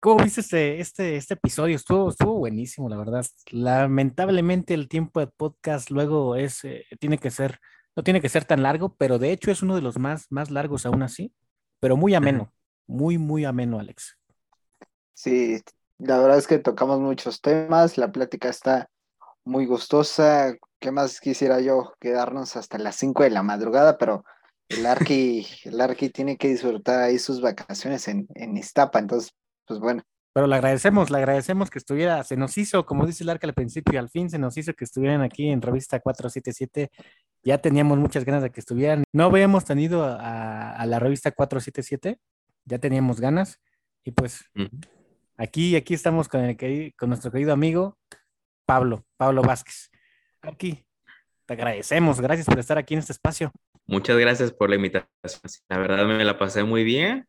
¿cómo viste este, este, este episodio? Estuvo, estuvo buenísimo, la verdad. Lamentablemente el tiempo de podcast luego es, eh, tiene que ser, no tiene que ser tan largo, pero de hecho es uno de los más, más largos aún así, pero muy ameno. Muy, muy ameno, Alex. Sí, la verdad es que tocamos muchos temas, la plática está muy gustosa. ¿Qué más quisiera yo? Quedarnos hasta las 5 de la madrugada, pero el Arqui, el Arqui tiene que disfrutar ahí sus vacaciones en, en Iztapa, entonces, pues bueno. Pero le agradecemos, le agradecemos que estuviera, se nos hizo, como dice el Arca al principio, al fin se nos hizo que estuvieran aquí en Revista 477. Ya teníamos muchas ganas de que estuvieran. No habíamos tenido a, a la Revista 477, ya teníamos ganas. Y pues aquí, aquí estamos con, el, con nuestro querido amigo Pablo, Pablo Vázquez. Aquí, te agradecemos, gracias por estar aquí en este espacio. Muchas gracias por la invitación. La verdad me la pasé muy bien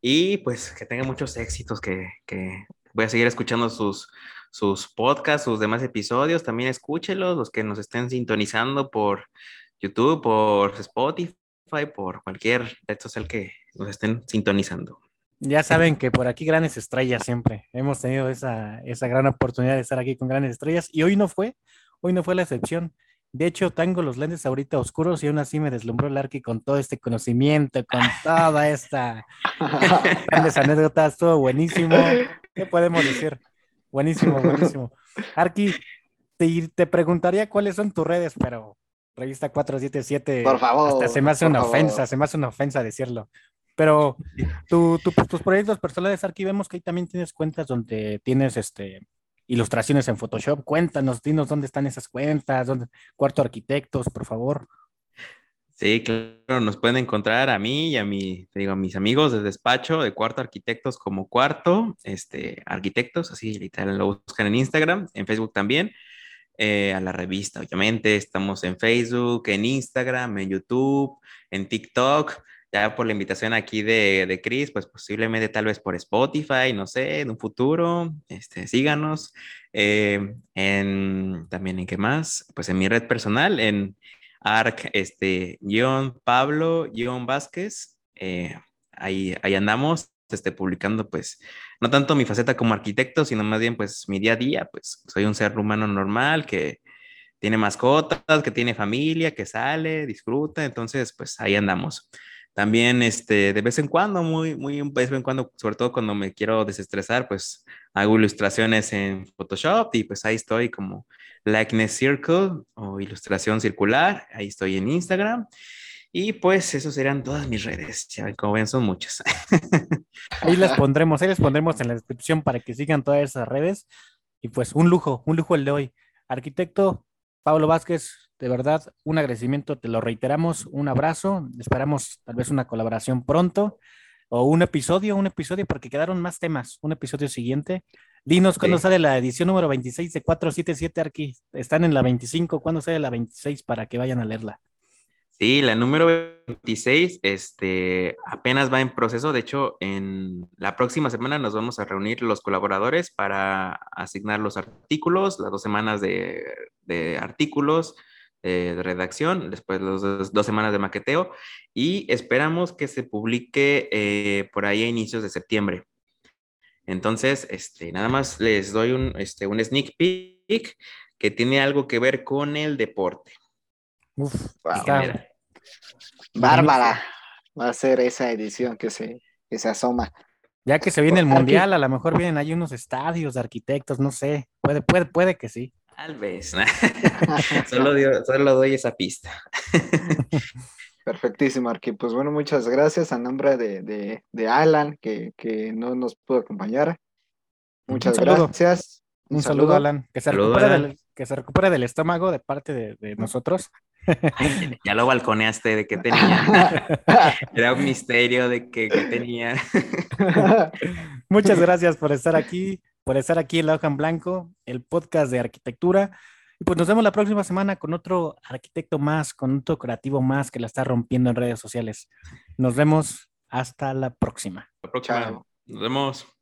y pues que tenga muchos éxitos, que, que voy a seguir escuchando sus, sus podcasts, sus demás episodios. También escúchelos, los que nos estén sintonizando por YouTube, por Spotify, por cualquier red social que nos estén sintonizando. Ya saben que por aquí grandes estrellas siempre. Hemos tenido esa, esa gran oportunidad de estar aquí con grandes estrellas y hoy no fue, hoy no fue la excepción. De hecho, tengo los lentes ahorita oscuros y aún así me deslumbró el Arqui con todo este conocimiento, con toda esta grandes anécdotas, todo buenísimo. ¿Qué podemos decir? Buenísimo, buenísimo. Arqui, te, te preguntaría cuáles son tus redes, pero revista 477. Por favor. Hasta se me hace una ofensa, se me hace una ofensa decirlo. Pero tu, tus proyectos personales, aquí vemos que ahí también tienes cuentas donde tienes este ilustraciones en Photoshop. Cuéntanos, dinos dónde están esas cuentas, dónde, Cuarto Arquitectos, por favor. Sí, claro, nos pueden encontrar a mí y a mi, digo, a mis amigos de despacho de Cuarto Arquitectos como Cuarto, este, Arquitectos, así literal lo buscan en Instagram, en Facebook también. Eh, a la revista, obviamente. Estamos en Facebook, en Instagram, en YouTube, en TikTok. Ya por la invitación aquí de, de Chris, pues posiblemente tal vez por Spotify, no sé, en un futuro, este, síganos. Eh, en, también en qué más, pues en mi red personal, en arc, este, guion Pablo, guion Vázquez, eh, ahí, ahí andamos, esté publicando, pues, no tanto mi faceta como arquitecto, sino más bien, pues, mi día a día, pues, soy un ser humano normal que tiene mascotas, que tiene familia, que sale, disfruta, entonces, pues, ahí andamos. También, este, de vez en cuando, muy, muy, de vez en cuando, sobre todo cuando me quiero desestresar, pues, hago ilustraciones en Photoshop y pues ahí estoy como Likeness Circle o ilustración circular, ahí estoy en Instagram. Y pues eso serían todas mis redes. Ya como ven, son muchas. Ahí las pondremos, ahí les pondremos en la descripción para que sigan todas esas redes. Y pues un lujo, un lujo el de hoy. Arquitecto Pablo Vázquez, de verdad, un agradecimiento, te lo reiteramos, un abrazo, esperamos tal vez una colaboración pronto o un episodio, un episodio porque quedaron más temas, un episodio siguiente. Dinos cuándo sale la edición número 26 de 477 Arqui. Están en la 25, ¿cuándo sale la 26 para que vayan a leerla? Sí, la número 26 este, apenas va en proceso. De hecho, en la próxima semana nos vamos a reunir los colaboradores para asignar los artículos, las dos semanas de, artículos eh, de redacción, después las dos, semanas de maqueteo y esperamos que se publique eh, por ahí a inicios de septiembre. Entonces, este, nada más les doy un, este, un sneak peek que tiene algo que ver con el deporte. Uf, Wow, Bárbara va a ser esa edición que se, que se asoma. ya que se viene el mundial, a lo mejor vienen ahí unos estadios de arquitectos, no sé. Puede, puede, puede que sí. tal vez. solo, dio- solo doy esa pista. Perfectísimo, Arqui. Pues bueno, muchas gracias a nombre de, de, de Alan, que, que no nos pudo acompañar. Muchas gracias. Un, saludo, Alan. Que se, Saludo, recupere Alan. del, que se recupere del estómago de parte de, de nosotros. Ay, ya lo balconeaste de que tenía. Era un misterio de que, que tenía. Muchas gracias por estar aquí, por estar aquí en La Hoja en Blanco, el podcast de arquitectura. Y pues nos vemos la próxima semana con otro arquitecto más, con otro creativo más que la está rompiendo en redes sociales. Nos vemos hasta la próxima. La próxima. Chao. Nos vemos.